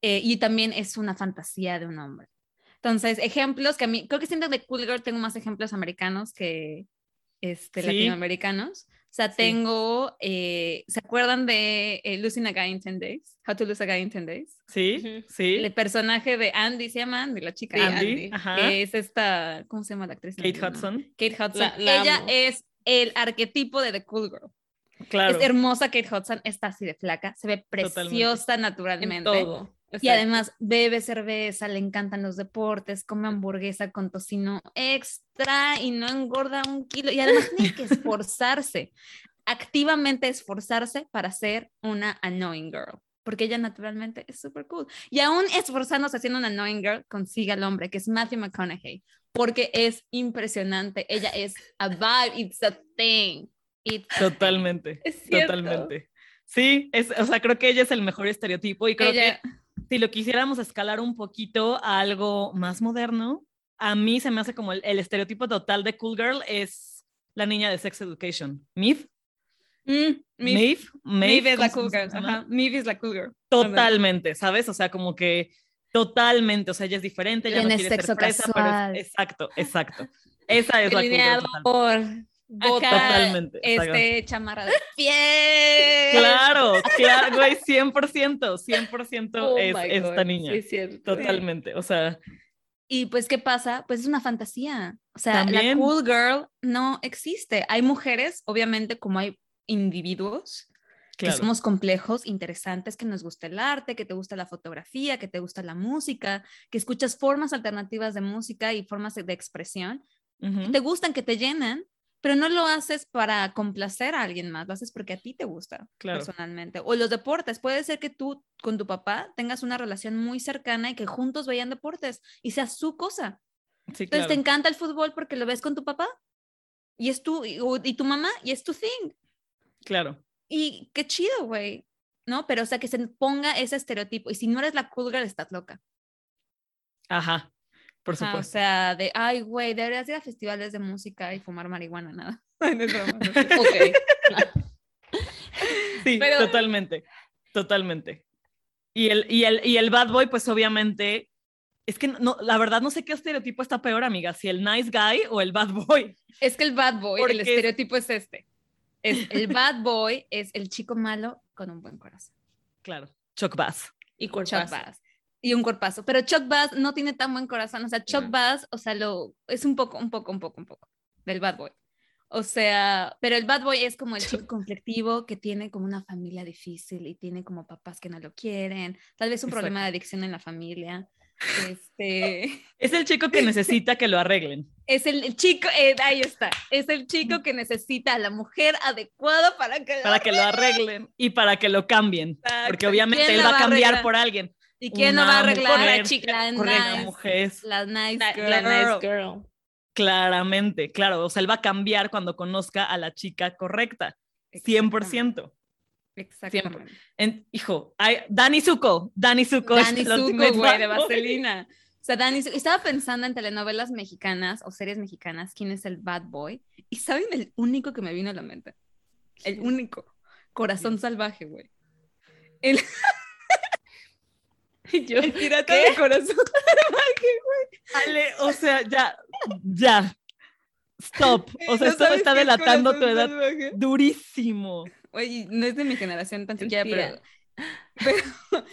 Eh, y también es una fantasía de un hombre. Entonces, ejemplos que a mí, creo que siento de Cool Girl tengo más ejemplos americanos que este, Sí. latinoamericanos. O sea, Sí. tengo, eh, ¿se acuerdan de eh, Losing a Guy in 10 Days? How to Lose a Guy in 10 Days. Sí, sí. El personaje de Andy, se llama Andy, la chica Sí, Andy, Andy, ajá. que es esta, ¿cómo se llama la actriz? Kate No, Hudson. Kate Hudson. La- la Ella amo. es el arquetipo de The Cool Girl. Claro. Es hermosa Kate Hudson, está así de flaca, se ve preciosa En naturalmente. todo. Y además bebe cerveza, le encantan los deportes, come hamburguesa con tocino extra y no engorda un kilo. Y además tiene que esforzarse, activamente esforzarse para ser una annoying girl. porque ella naturalmente es súper cool. Y aún esforzándose haciendo una annoying girl, consigue al hombre, que es Matthew McConaughey, porque es impresionante. Ella es a vibe, it's a thing. It's a thing. Totalmente. Es cierto. Totalmente. Sí, es, o sea, creo que ella es el mejor estereotipo y creo Ella- que si lo quisiéramos escalar un poquito a algo más moderno, a mí se me hace como el, el estereotipo total de cool girl es la niña de Sex Education. Maeve, Mm, Maeve, Maeve, Maeve es la ¿cómo cool girl. Ajá, Maeve es la cool girl. Totalmente, ¿sabes? O sea, como que totalmente, o sea, ella es diferente, ella no Tiene quiere ser sexo fresa, pero casual. es- exacto, exacto. Esa es la cool girl bota. Acá, Totalmente, este chamarra de piel. Claro, claro, güey, 100%, 100% Oh es my esta God, niña. Sí, es cierto. Totalmente, o sea, Y pues, ¿qué pasa? Pues es una fantasía. O sea, la cool girl no existe. Hay mujeres, obviamente, como hay individuos, claro. que somos complejos, interesantes, que nos gusta el arte, que te gusta la fotografía, que te gusta la música, que escuchas formas alternativas de música y formas de expresión, que te gustan, que te llenan, pero no lo haces para complacer a alguien más, lo haces porque a ti te gusta Claro. personalmente. O los deportes, puede ser que tú con tu papá tengas una relación muy cercana y que juntos vean deportes y sea su cosa. Sí, Entonces claro. te encanta el fútbol porque lo ves con tu papá y es tu, y tu mamá y es tu thing. Claro. Y qué chido, güey. ¿No? Pero o sea, que se ponga ese estereotipo. Y si no eres la cool girl, estás loca. Ajá, por Ajá, o supuesto. sea, de, ay, güey, deberías ir a festivales de música y fumar marihuana, nada. No es broma, no sé. Ok. sí, pero- totalmente, totalmente. Y el, y, el, y el bad boy, pues obviamente, es que no, la verdad no sé qué estereotipo está peor, amiga, si el nice guy o el bad boy. Es que el bad boy, Porque el es- estereotipo es este. Es, el bad boy es el chico malo con un buen corazón. Claro, Chuck Bass. Y Chuck. Bass. Y un cuerpazo. Pero Chuck Bass no tiene tan buen corazón. O sea, Chuck No. Bass, o sea, lo, es un poco, un poco, un poco, un poco del bad boy. O sea, pero el bad boy es como el chico conflictivo que tiene como una familia difícil y tiene como papás que no lo quieren, tal vez un problema de adicción en la familia. Este, Es el chico que necesita que lo arreglen. es el, el chico, eh, ahí está, es el chico que necesita a la mujer adecuada para que... Para que lo arreglen y para que lo cambien. Exacto. Porque obviamente ¿Quién él va a va a cambiar por alguien. ¿Y quién no va a arreglar? mujer, la chica, la correcta, nice, mujer. la nice girl. la nice girl. Claramente, claro. O sea, él va a cambiar cuando conozca a la chica correcta. 100%. Exactamente. En- hijo, hay, Dani Zuko, Dani Zuko. es Dani el Zuko, güey, de. Vaselina. O sea, Dani Zuko- Estaba pensando en telenovelas mexicanas o series mexicanas, quién es el bad boy. Y ¿saben el único que me vino a la mente? El único. Corazón salvaje, güey. El, yo, el pirata de corazón güey. Ale, o sea, ya, ya. Stop. O sea, ¿No esto sabes está qué es delatando tu edad Salvaje? durísimo. Oye, no es de mi generación tan siquiera, pero... Pero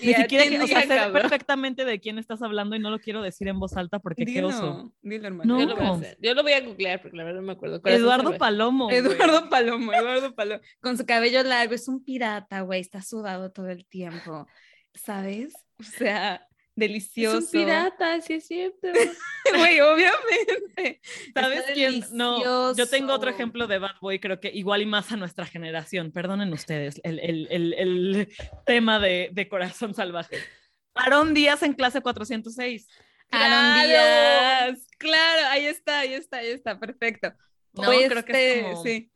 Ni siquiera, que- o sea, sé cabrón. perfectamente de quién estás hablando y no lo quiero decir en voz alta porque qué oso. dilo, dilo, hermano. No. Yo lo voy a hacer. Yo lo voy a googlear porque la verdad no me acuerdo. Corazón Eduardo salvaje. Palomo. güey. Eduardo Palomo, Eduardo Palomo, con su cabello largo, es un pirata, güey, está sudado todo el tiempo, ¿sabes? O sea, Es delicioso. un pirata, sí es cierto. Güey, obviamente. ¿Sabes Está quién? No, yo tengo otro delicioso. ejemplo de Bad Boy, creo que igual y más a nuestra generación. Perdonen ustedes el, el- el- el tema de, de Corazón Salvaje. Aarón Díaz en clase 406. Aaron ¡Claro! Díaz, claro, ahí está, ahí está, ahí está, perfecto. No, O creo que es este, como- sí.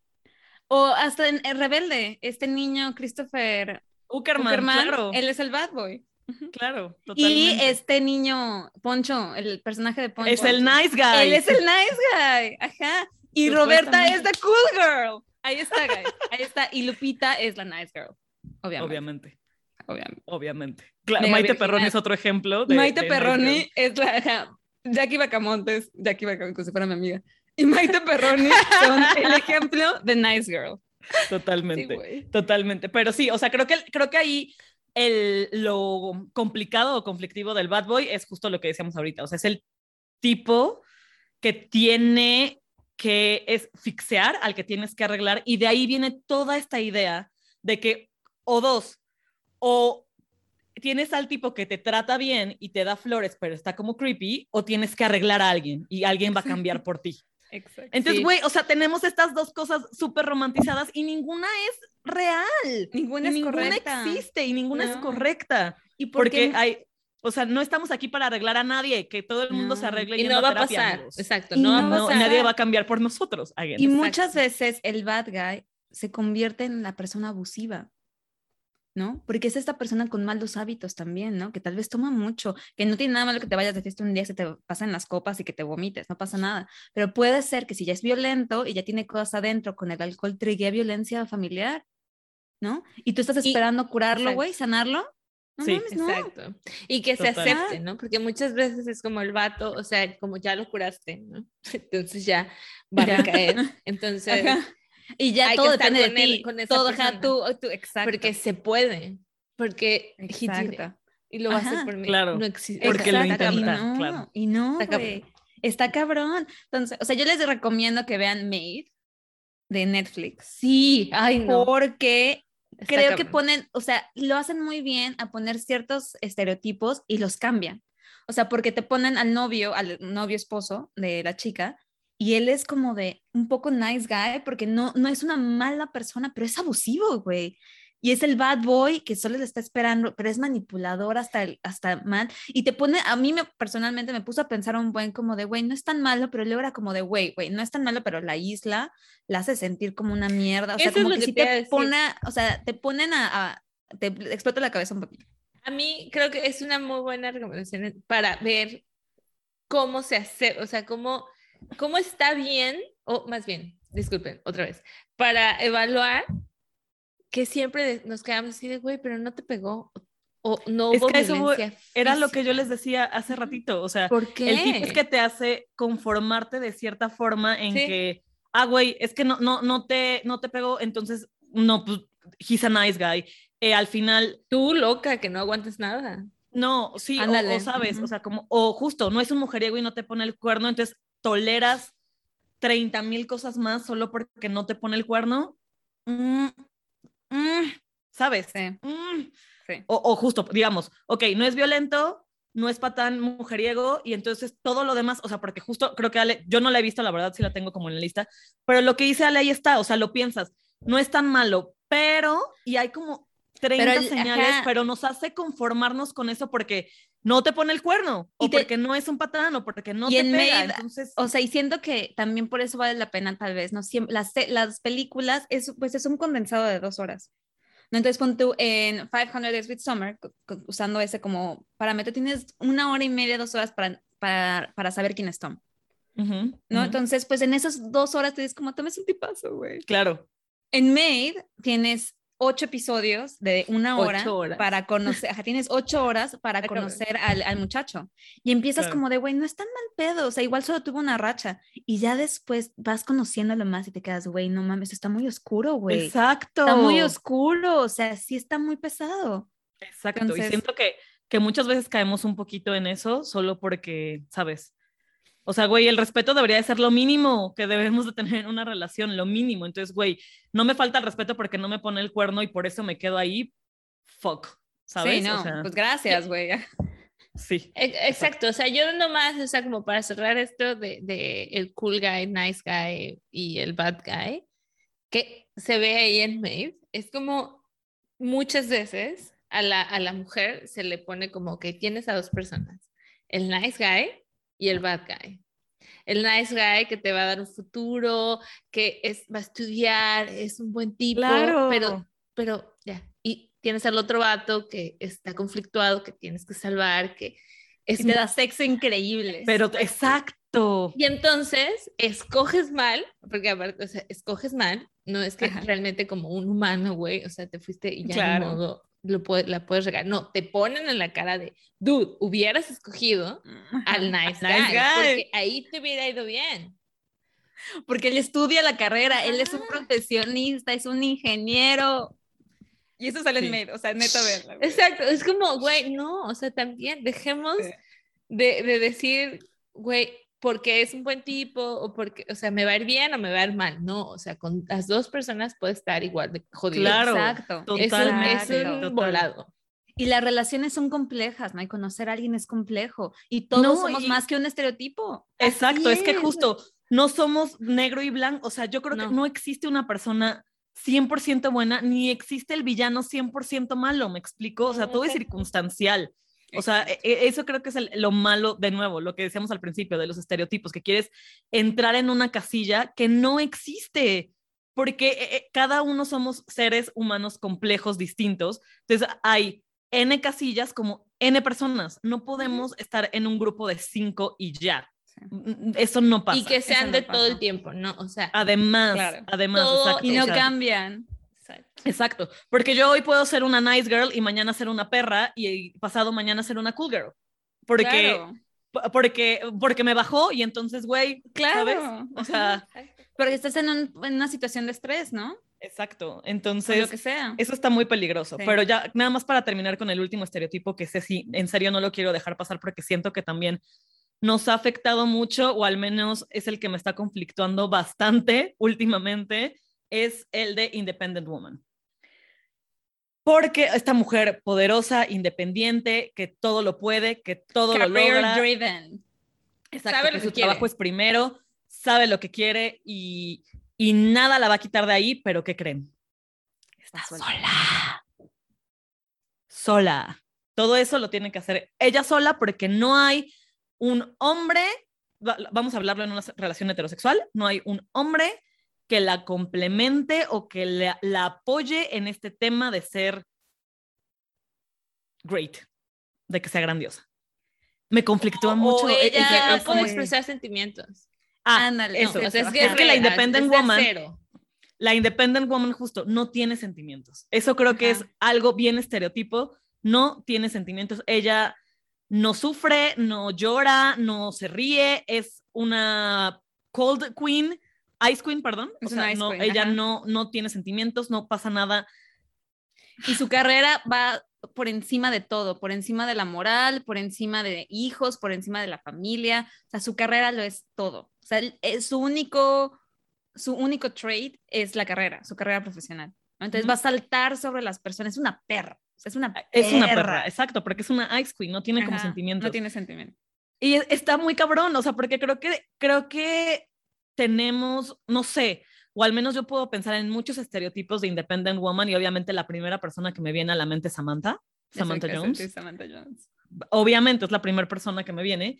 O hasta en, en Rebelde, este niño Christopher Uckerman, Uckerman, claro. él es el bad boy. Claro, Y totalmente. este niño, Poncho, el personaje de Poncho. es el nice guy. Él es el nice guy, ajá. Y Roberta es the cool girl. Ahí está, guys. Ahí está. Y Lupita es la nice girl. Obviamente. Obviamente, obviamente. obviamente. Claro, Maite virginal. Perroni es otro ejemplo. De, Maite de nice Perroni girl. es la. ajá, Jackie Bacamontes. Jackie Bacamontes, como si fuera mi amiga. Y Maite Perroni son el ejemplo de nice girl. Totalmente. Sí. Totalmente. Pero sí, o sea, creo que, creo que ahí el, lo complicado o conflictivo del bad boy es justo lo que decíamos ahorita. O sea, es el tipo que tiene que es fixear al que tienes que arreglar y de ahí viene toda esta idea de que o dos o tienes al tipo que te trata bien y te da flores pero está como creepy o tienes que arreglar a alguien y alguien va a cambiar por ti. Exacto. Entonces, Sí. güey, o sea, tenemos estas dos cosas súper romantizadas y ninguna es real. Ninguna Y es ninguna correcta. existe y ninguna es No. correcta. ¿Y por Porque qué? hay, o sea, no estamos aquí para arreglar a nadie, que todo el mundo se No. arregle Y yendo no va a terapia, pasar. amigos. Exacto, Y no va a no, No, pasar. nadie va a cambiar por nosotros. again. Y Exacto. muchas veces el bad guy se convierte en la persona abusiva, ¿no? Porque es esta persona con malos hábitos también, ¿no? Que tal vez toma mucho, que no tiene nada malo que te vayas de fiesta un día, se te pasan las copas y que te vomites, no pasa nada. Pero puede ser que si ya es violento y ya tiene cosas adentro con el alcohol, trigue violencia familiar, ¿no? Y tú estás Y- esperando curarlo, güey, sanarlo. No Sí, mames, no. Exacto. Y que se acepte, ¿no? Porque muchas veces es como el vato, o sea, como ya lo curaste, ¿no? Entonces ya va a Ya. recaer. Entonces, Ajá. Y ya hay que todo estar depende de él- ti. con todo, persona. tú, tú, exacto. porque se puede. Porque Exacto. y lo va a hacer por mí. Claro, No existe. porque lo Exacto, y intenta, no, claro. Y no, Está cabrón. Está cabrón. Entonces, o sea, yo les recomiendo que vean Made de Netflix. Sí, Ay, no. porque Está creo que cabrón. ponen, o sea, lo hacen muy bien a poner ciertos estereotipos y los cambian. O sea, porque te ponen al novio, al novio esposo de la chica, y él es como de un poco nice guy, porque no, no es una mala persona, pero es abusivo, güey. Y es el bad boy que solo le está esperando, pero es manipulador hasta, el, hasta mal. Y te pone, a mí me, personalmente me puso a pensar un buen como de, güey, no es tan malo, pero luego era como de, güey, güey, no es tan malo, pero la isla la hace sentir como una mierda. O sea, Eso es como lo que, que sí te pone, o sea, te ponen a, a- te explota la cabeza un poquito. A mí creo que es una muy buena recomendación para ver cómo se hace, o sea, cómo, cómo está bien, o más bien, disculpen, otra vez, para evaluar que siempre nos quedamos así de, güey, pero no te pegó, o no Es hubo que eso fue- Era lo que yo les decía hace ratito, o sea, ¿Por qué? el tipo es que te hace conformarte de cierta forma en Sí. que, ah, güey, es que no, no, no, te, no te pegó, entonces, no, pues, he's a nice guy. Eh, al final, Tú, loca, que no aguantes nada. no, sí, o- o, sabes, ujú. o sea, como, o justo, no es un mujeriego y no te pone el cuerno, entonces toleras 30 mil cosas más solo porque no te pone el cuerno. Mm, mm, ¿Sabes? Sí, Mm. sí. O, o justo, digamos, ok, no es violento, no es patán mujeriego, y entonces todo lo demás, o sea, porque justo creo que Ale, yo no la he visto, la verdad, sí la tengo como en la lista, pero lo que dice Ale ahí está, o sea, lo piensas, no es tan malo, pero, y hay como 30 Pero el- señales, ajá. pero nos hace conformarnos con eso porque no te pone el cuerno, o te- porque no es un patán, o porque no Y te en pega, entonces... O sea, y siento que también por eso vale la pena, tal vez, ¿no? Siempre, las, películas, es, pues es un condensado de dos horas. ¿no? Entonces, pon tú en 500 Days with Summer, usando ese como parámetro, tienes una hora y media, dos horas para, para, para saber quién es Tom, ¿no? Entonces, pues en esas dos horas te dices como, Tom es un tipazo, güey. claro. En Maid tienes ocho episodios de una hora, para conocer, ajá, tienes ocho horas para conocer al, al muchacho y empiezas Claro. como de, güey, no es tan mal pedo, o sea, igual solo tuvo una racha y ya después vas conociéndolo más y te quedas, güey, no mames, está muy oscuro, güey. Exacto. Está muy oscuro, o sea, sí está muy pesado. Exacto, Entonces- y siento que, que muchas veces caemos un poquito en eso solo porque, ¿sabes? O sea, güey, el respeto debería de ser lo mínimo que debemos de tener en una relación, lo mínimo. Entonces, güey, no me falta el respeto porque no me pone el cuerno y por eso me quedo ahí. Fuck, ¿sabes? Sí, no, O sea, pues gracias, güey. sí. E- Exacto, o sea, yo nomás, o sea, como para cerrar esto de, de el cool guy, nice guy y el bad guy, que se ve ahí en Maeve, es como muchas veces a la, a la mujer se le pone como que tienes a dos personas, el nice guy y el bad guy. El nice guy que te va a dar un futuro, que es, va a estudiar, es un buen tipo, Claro. pero, pero ya. Y tienes al otro vato que está conflictuado, que tienes que salvar, que es Y te da sexo increíble. Pero, exacto. y entonces escoges mal, porque aparte, o sea, escoges mal, no es que Ajá. realmente como un humano, güey, o sea, te fuiste y ya Claro. ni modo, lo puede- la puedes regar. No, te ponen en la cara de, dude, hubieras escogido al nice, Nice guy, guy. porque ahí te hubiera ido bien. Porque él estudia la carrera, él es un profesionista, es un ingeniero. Y eso sale Sí. en medio, o sea, neta verla. Exacto, es como, güey, no, o sea, también dejemos Sí. de, de decir, güey, porque es un buen tipo o porque, o sea, me va a ir bien o me va a ir mal. No, o sea, con las dos personas puede estar igual de jodido. Claro. Exacto. Es un, Totalmente. es un Exacto. volado. Y las relaciones son complejas, ¿no? Y conocer a alguien es complejo. Y todos No, somos y- más que un estereotipo. Exacto, Así es que justo no somos negro y blanco, o sea, yo creo No. que no existe una persona 100% buena, ni existe el villano 100% malo, ¿me explico? O sea, todo es circunstancial. O sea, e- e- eso creo que es el- lo malo, de nuevo, lo que decíamos al principio de los estereotipos, que quieres entrar en una casilla que no existe, porque eh, cada uno somos seres humanos complejos, distintos. Entonces, hay N casillas como N personas. No podemos estar en un grupo de cinco y ya. Sí. Mm, Eso no pasa. Y que sean no de todo el pasa. tiempo, ¿no? O sea, Además, Claro. además, Todo exacto, Y no o sea, cambian. Exacto. Exacto, porque yo hoy puedo ser una nice girl y mañana ser una perra y pasado mañana ser una cool girl. Porque, Claro. po- porque, porque me bajó y entonces, güey, Claro. ¿sabes? O sea. Porque estás en, un- en una situación de estrés, ¿no? exacto. Entonces, lo que sea. eso está muy peligroso. Sí. Pero ya, nada más para terminar con el último estereotipo, que ese sí, en serio no lo quiero dejar pasar porque siento que también nos ha afectado mucho, o al menos es el que me está conflictuando bastante últimamente, es el de Independent Woman. Porque esta mujer poderosa, independiente, que todo lo puede, que todo lo Career logra, driven. Exacto, Sabe que lo su quiere. trabajo es primero, sabe lo que quiere y, y nada la va a quitar de ahí, pero ¿qué creen? Está suelta. sola. Sola. Todo eso lo tiene que hacer ella sola porque no hay un hombre, va- vamos a hablarlo en una relación heterosexual, no hay un hombre que la complemente o que la, la apoye en este tema de ser great, de que sea grandiosa. Me conflictúa mucho. O e- ella no puede expresar sentimientos. Ah, Ándale, eso. no, o sea, es Ajá. que, Es que la independent woman- cero. la independent woman justo no tiene sentimientos. Eso creo que es Ajá. algo bien estereotipo. No tiene sentimientos. Ella no sufre, no llora, no se ríe. Es una cold queen, ice queen, perdón. O Es sea, una ice no, queen, ella ajá. no, no tiene sentimientos, no pasa nada. Y su carrera va por encima de todo, por encima de la moral, por encima de hijos, por encima de la familia. O sea, su carrera lo es todo. O sea, es su único, su único trait es la carrera, su carrera profesional. ¿no? Entonces va a saltar sobre las personas. Es una perra. O sea, es una Es una perra, exacto, porque es una ice queen, no tiene como Ajá, sentimientos. No tiene sentimiento. Y es- está muy cabrón, o sea, porque creo que, creo que tenemos, no sé, o al menos yo puedo pensar en muchos estereotipos de Independent Woman y obviamente la primera persona que me viene a la mente es Samantha, Samantha Exacto, Jones. Samantha Jones. Obviamente es la primera persona que me viene,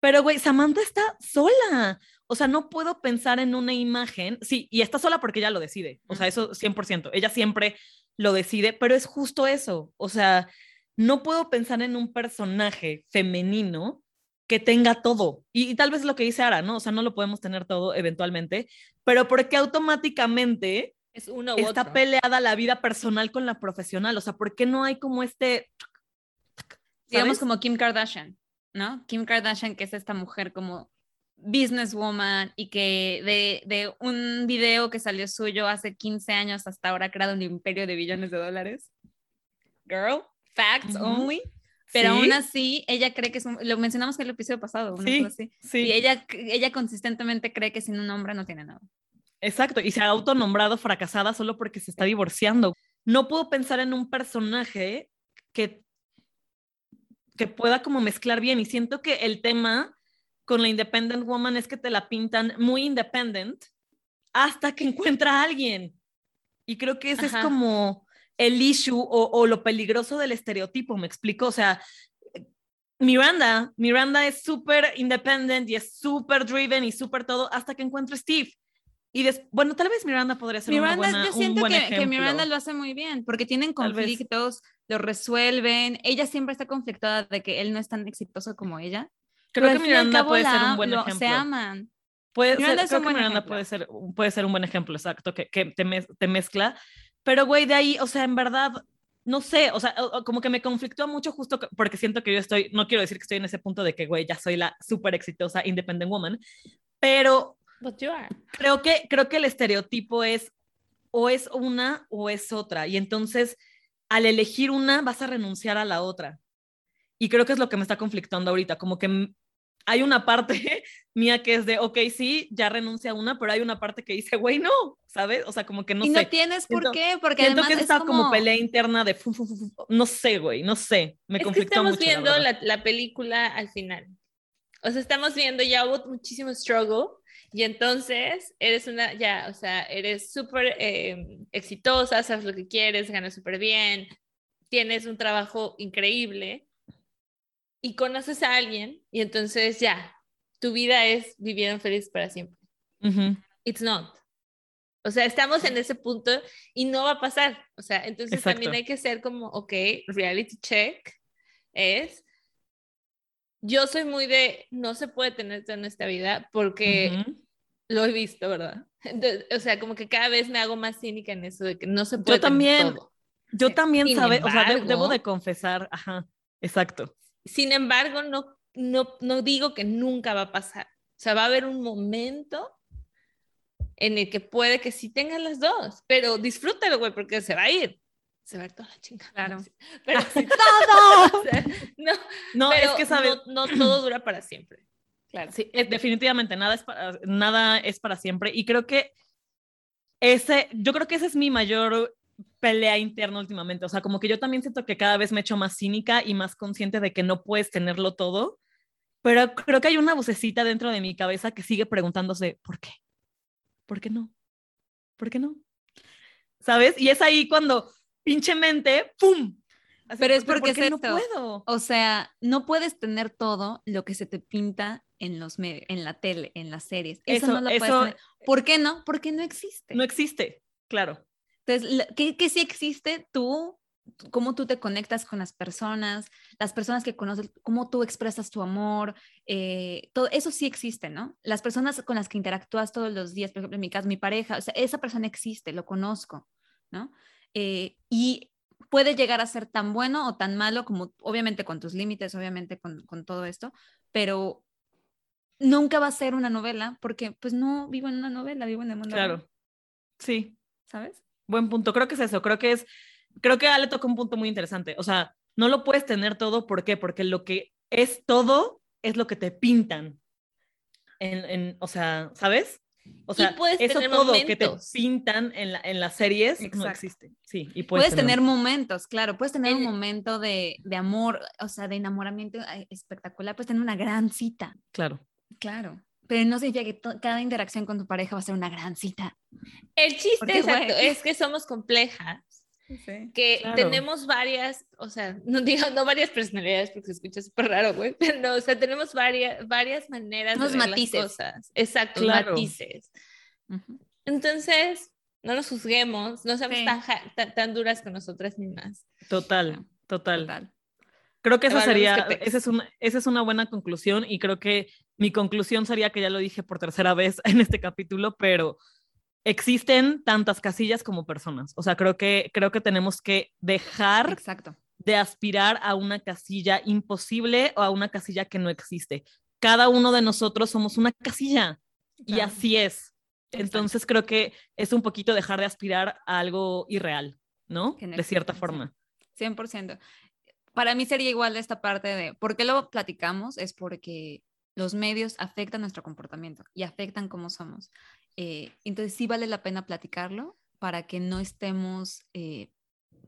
pero güey, Samantha está sola. O sea, no puedo pensar en una imagen, sí, y está sola porque ella lo decide, o sea, eso 100%, ella siempre lo decide, pero es justo eso, o sea, no puedo pensar en un personaje femenino que tenga todo. Y, y tal vez es lo que dice Ara, ¿no? O sea, no lo podemos tener todo eventualmente, pero porque automáticamente Es uno está otro. peleada la vida personal con la profesional. O sea, ¿por qué no hay como este... Digamos como Kim Kardashian, ¿no? Kim Kardashian, que es esta mujer como businesswoman y que de, de un video que salió suyo hace 15 años hasta ahora ha creado un imperio de billones de dólares. Girl, facts only. Pero Sí, aún así, ella cree que es un- lo mencionamos en el episodio pasado, una Sí, así. sí. Y ella, ella consistentemente cree que sin un hombre no tiene nada. Exacto, y se ha autonombrado fracasada solo porque se está divorciando. No puedo pensar en un personaje que, que pueda como mezclar bien y siento que el tema con la Independent Woman es que te la pintan muy independent hasta que encuentra a alguien. Y creo que ese Ajá. es como el issue o, o lo peligroso del estereotipo, me explico. O sea, Miranda, Miranda es súper independent y es súper driven y súper todo hasta que encuentra a Steve. Y des- bueno, tal vez Miranda podría ser una Miranda, buena, yo un siento buen que, que. Miranda lo hace muy bien, porque tienen conflictos, lo resuelven. Ella siempre está conflictada de que él no es tan exitoso como ella. Creo pero que Miranda puede ser un buen lo- ejemplo. Se aman. Puede Miranda ser, creo un que Miranda puede ser, puede ser un buen ejemplo, exacto, que, que te, mez- te mezcla. Pero, güey, de ahí, o sea, en verdad, no sé, o sea, como que me conflictúa mucho justo porque siento que yo estoy, no quiero decir que estoy en ese punto de que, güey, ya soy la súper exitosa independent woman, pero But you are. creo que, creo que el estereotipo es o es una o es otra. Y entonces, al elegir una, vas a renunciar a la otra. Y creo que es lo que me está conflictando ahorita, como que hay una parte mía que es de, ok, sí, ya renuncia a una, pero hay una parte que dice, güey, no, ¿sabes? O sea, como que no y sé. no tienes por qué, porque Siento además que es está como... como pelea interna de, fu, fu, fu, no sé, güey, no sé, me es que conflictó estamos mucho. la viendo la, la película al final. O sea, estamos viendo, ya hubo muchísimo struggle y entonces eres una, ya, o sea, eres súper eh, exitosa, sabes lo que quieres, ganas súper bien, tienes un trabajo increíble y conoces a alguien y entonces ya, tu vida es vivir feliz para siempre. It's not. O sea, estamos en ese punto y no va a pasar. O sea, entonces también hay que ser como, ok, reality check es, yo soy muy de, no se puede tener esto en esta vida porque lo he visto, ¿verdad? o sea, como que cada vez me hago más cínica en eso de que no se puede. Yo también, todo. yo también, sabe, o sea, debo de confesar, ajá, exacto. Sin embargo, no, no, no digo que nunca va a pasar. O sea, va a haber un momento en el que puede que sí tengan las dos, pero disfrútalo, güey, porque se va a ir. Se va a ir toda la chingada. Claro. Pero sí, ¡Todo! no, No, es que sabes, no, no todo dura para siempre. Claro. Sí, eh, definitivamente nada es para, nada es para siempre y creo que ese, yo creo que esa es mi mayor pelea interna últimamente, o sea, como que yo también siento que cada vez me he hecho más cínica y más consciente de que no puedes tenerlo todo, pero creo que hay una vocecita dentro de mi cabeza que sigue preguntándose, ¿por qué? ¿Por qué no? ¿Por qué no? ¿Sabes? Y es ahí cuando pinche mente, ¡pum! Así, Pero es porque ¿por es no esto. puedo. O sea, no puedes tener todo lo que se te pinta en los en la tele, en las series. Eso, Eso- no lo puedes eso- tener. ¿Por qué no? Porque no existe. No existe, claro. Entonces, ¿qué, qué sí existe? Tú, cómo tú te conectas con las personas, las personas que conoces, cómo tú expresas tu amor, eh, todo eso sí existe, ¿no? Las personas con las que interactúas todos los días, por ejemplo, en mi caso, mi pareja, o sea, esa persona existe, lo conozco, ¿no? Eh, y puede llegar a ser tan bueno o tan malo como, obviamente, con tus límites, obviamente, con, con todo esto, pero nunca va a ser una novela porque, pues, no vivo en una novela, vivo en el mundo real, Claro. Sí, ¿sabes? Buen punto. Creo que es eso. Creo que es, creo que Ale tocó un punto muy interesante. O sea, no lo puedes tener todo. ¿Por qué? Porque lo que es todo es lo que te pintan. En, en- o sea, ¿sabes? O sea, eso todo que te momentos. pintan en, la- en las series no Exacto. existe. Sí, y puedes, Puedes, tener momentos, claro, puedes tener un En- momento de, de amor, o sea, de enamoramiento espectacular, puedes tener una gran cita, Claro. claro, pero no significa que cada interacción con tu pareja va a ser una gran cita. El chiste Porque, exacto es que somos complejas, que Claro. tenemos varias, o sea, no digo no varias personalidades porque se escucha súper raro, güey, pero no, o sea, tenemos varias, varias maneras Unos de ver matices. las cosas. Exacto, Claro. matices. Entonces, no nos juzguemos, no seamos Sí. tan, ja- tan, tan duras con nosotras mismas. Total, total. Total. Creo que esa sería, esa es, una, esa es una buena conclusión y creo que mi conclusión sería que ya lo dije por tercera vez en este capítulo, pero existen tantas casillas como personas. O sea, creo que, creo que tenemos que dejar Exacto. de aspirar a una casilla imposible o a una casilla que no existe. Cada uno de nosotros somos una casilla y así es. Entonces creo que es un poquito dejar de aspirar a algo irreal, ¿no? De cierta forma. 100%. Para mí sería igual esta parte de, ¿por qué lo platicamos? Es porque los medios afectan nuestro comportamiento y afectan cómo somos. Eh, entonces sí vale la pena platicarlo para que no estemos eh,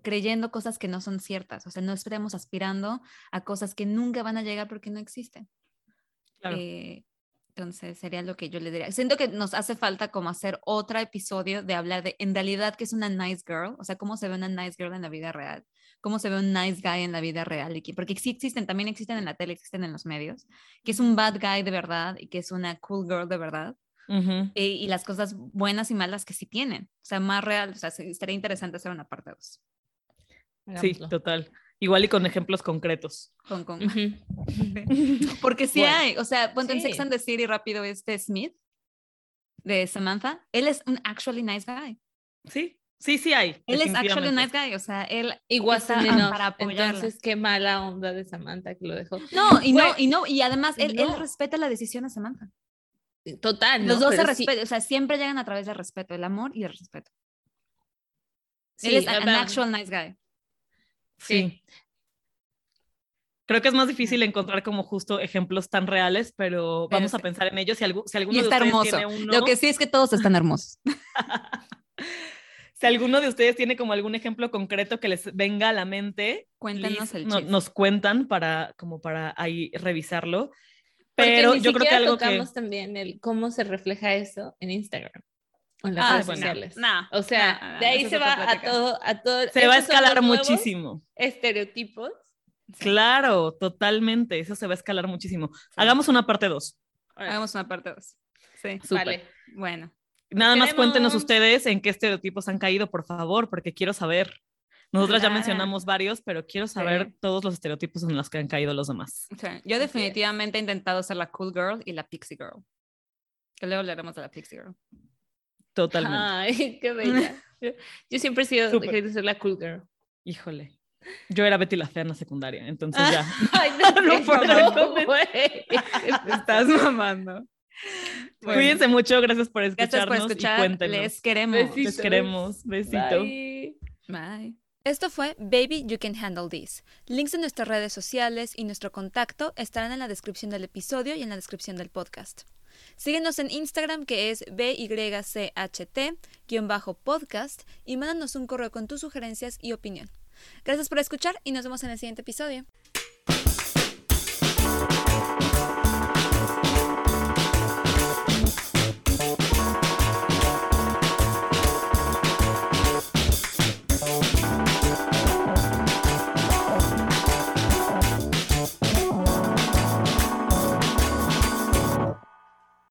creyendo cosas que no son ciertas, o sea, no estemos aspirando a cosas que nunca van a llegar porque no existen. Claro. Eh, entonces sería lo que yo le diría. Siento que nos hace falta como hacer otro episodio de hablar de en realidad qué es una nice girl, o sea, cómo se ve una nice girl en la vida real, cómo se ve un nice guy en la vida real, y que- porque sí existen, también existen en la tele, existen en los medios, que es un bad guy de verdad y que es una cool girl de verdad, eh, y las cosas buenas y malas que sí tienen, o sea, más real, o sea, se- estaría interesante hacer una parte 2. Sí, total. Igual y con ejemplos concretos. Con, con-. Porque sí Bueno, hay, o sea, ponte en Sex sí. and the City rápido este Smith de Samantha, él es un actually nice guy. Sí, sí, sí hay. Él es actually nice guy, o sea, él está enough. para apoyarla. Entonces, qué mala onda de Samantha que lo dejó. no, y no, Güey, y no, y además él, él no. respeta la decisión de Samantha. Total, Los ¿no? dos se Pero sí- respetan, o sea, siempre llegan a través del respeto, el amor y el respeto. sí, él es an actual nice guy. Sí. Creo que es más difícil encontrar como justo ejemplos tan reales, pero Pero vamos a sí. pensar en ellos. Si, algu- si alguno Y de está ustedes hermoso. tiene uno, Lo que sí es que todos están hermosos. si alguno de ustedes tiene como algún ejemplo concreto que les venga a la mente, Cuéntanos please, el no- nos cuentan para como para ahí revisarlo. Pero ni yo creo que siquiera algo que... tocamos también el cómo se refleja eso en Instagram o en las Ah, redes bueno, sociales. nah, o sea, nah, nah, de ahí se va a todo, a todo. Se va a escalar muchísimo. Estereotipos. Claro, totalmente. Eso se va a escalar muchísimo. Hagamos una parte 2. Hagamos una parte 2. Sí. Súper. Vale. Bueno. Nada más cuéntenos ustedes en qué estereotipos han caído, por favor, porque quiero saber. Nosotras ya mencionamos varios, pero quiero saber Sí. todos los estereotipos en los que han caído los demás. Sí, Yo definitivamente he intentado ser la cool girl y la pixie girl. Que luego hablaremos de la pixie girl. Totalmente. Ay, qué bella. Yo, siempre he sido, querido ser la cool girl. Híjole. Yo era Betty la Fea en la secundaria, entonces ya. Ay, no, No no, güey. Estás mamando. Cuídense mucho, gracias por escucharnos Gracias por escuchar. y cuéntenos. Les queremos. Besitos. Les queremos. Besito. Bye. Bye. Esto fue Baby You Can Handle This. Links de nuestras redes sociales y nuestro contacto estarán en la descripción del episodio y en la descripción del podcast. Síguenos en Instagram que es BYCHT-podcast y mándanos un correo con tus sugerencias y opinión. Gracias por escuchar y nos vemos en el siguiente episodio.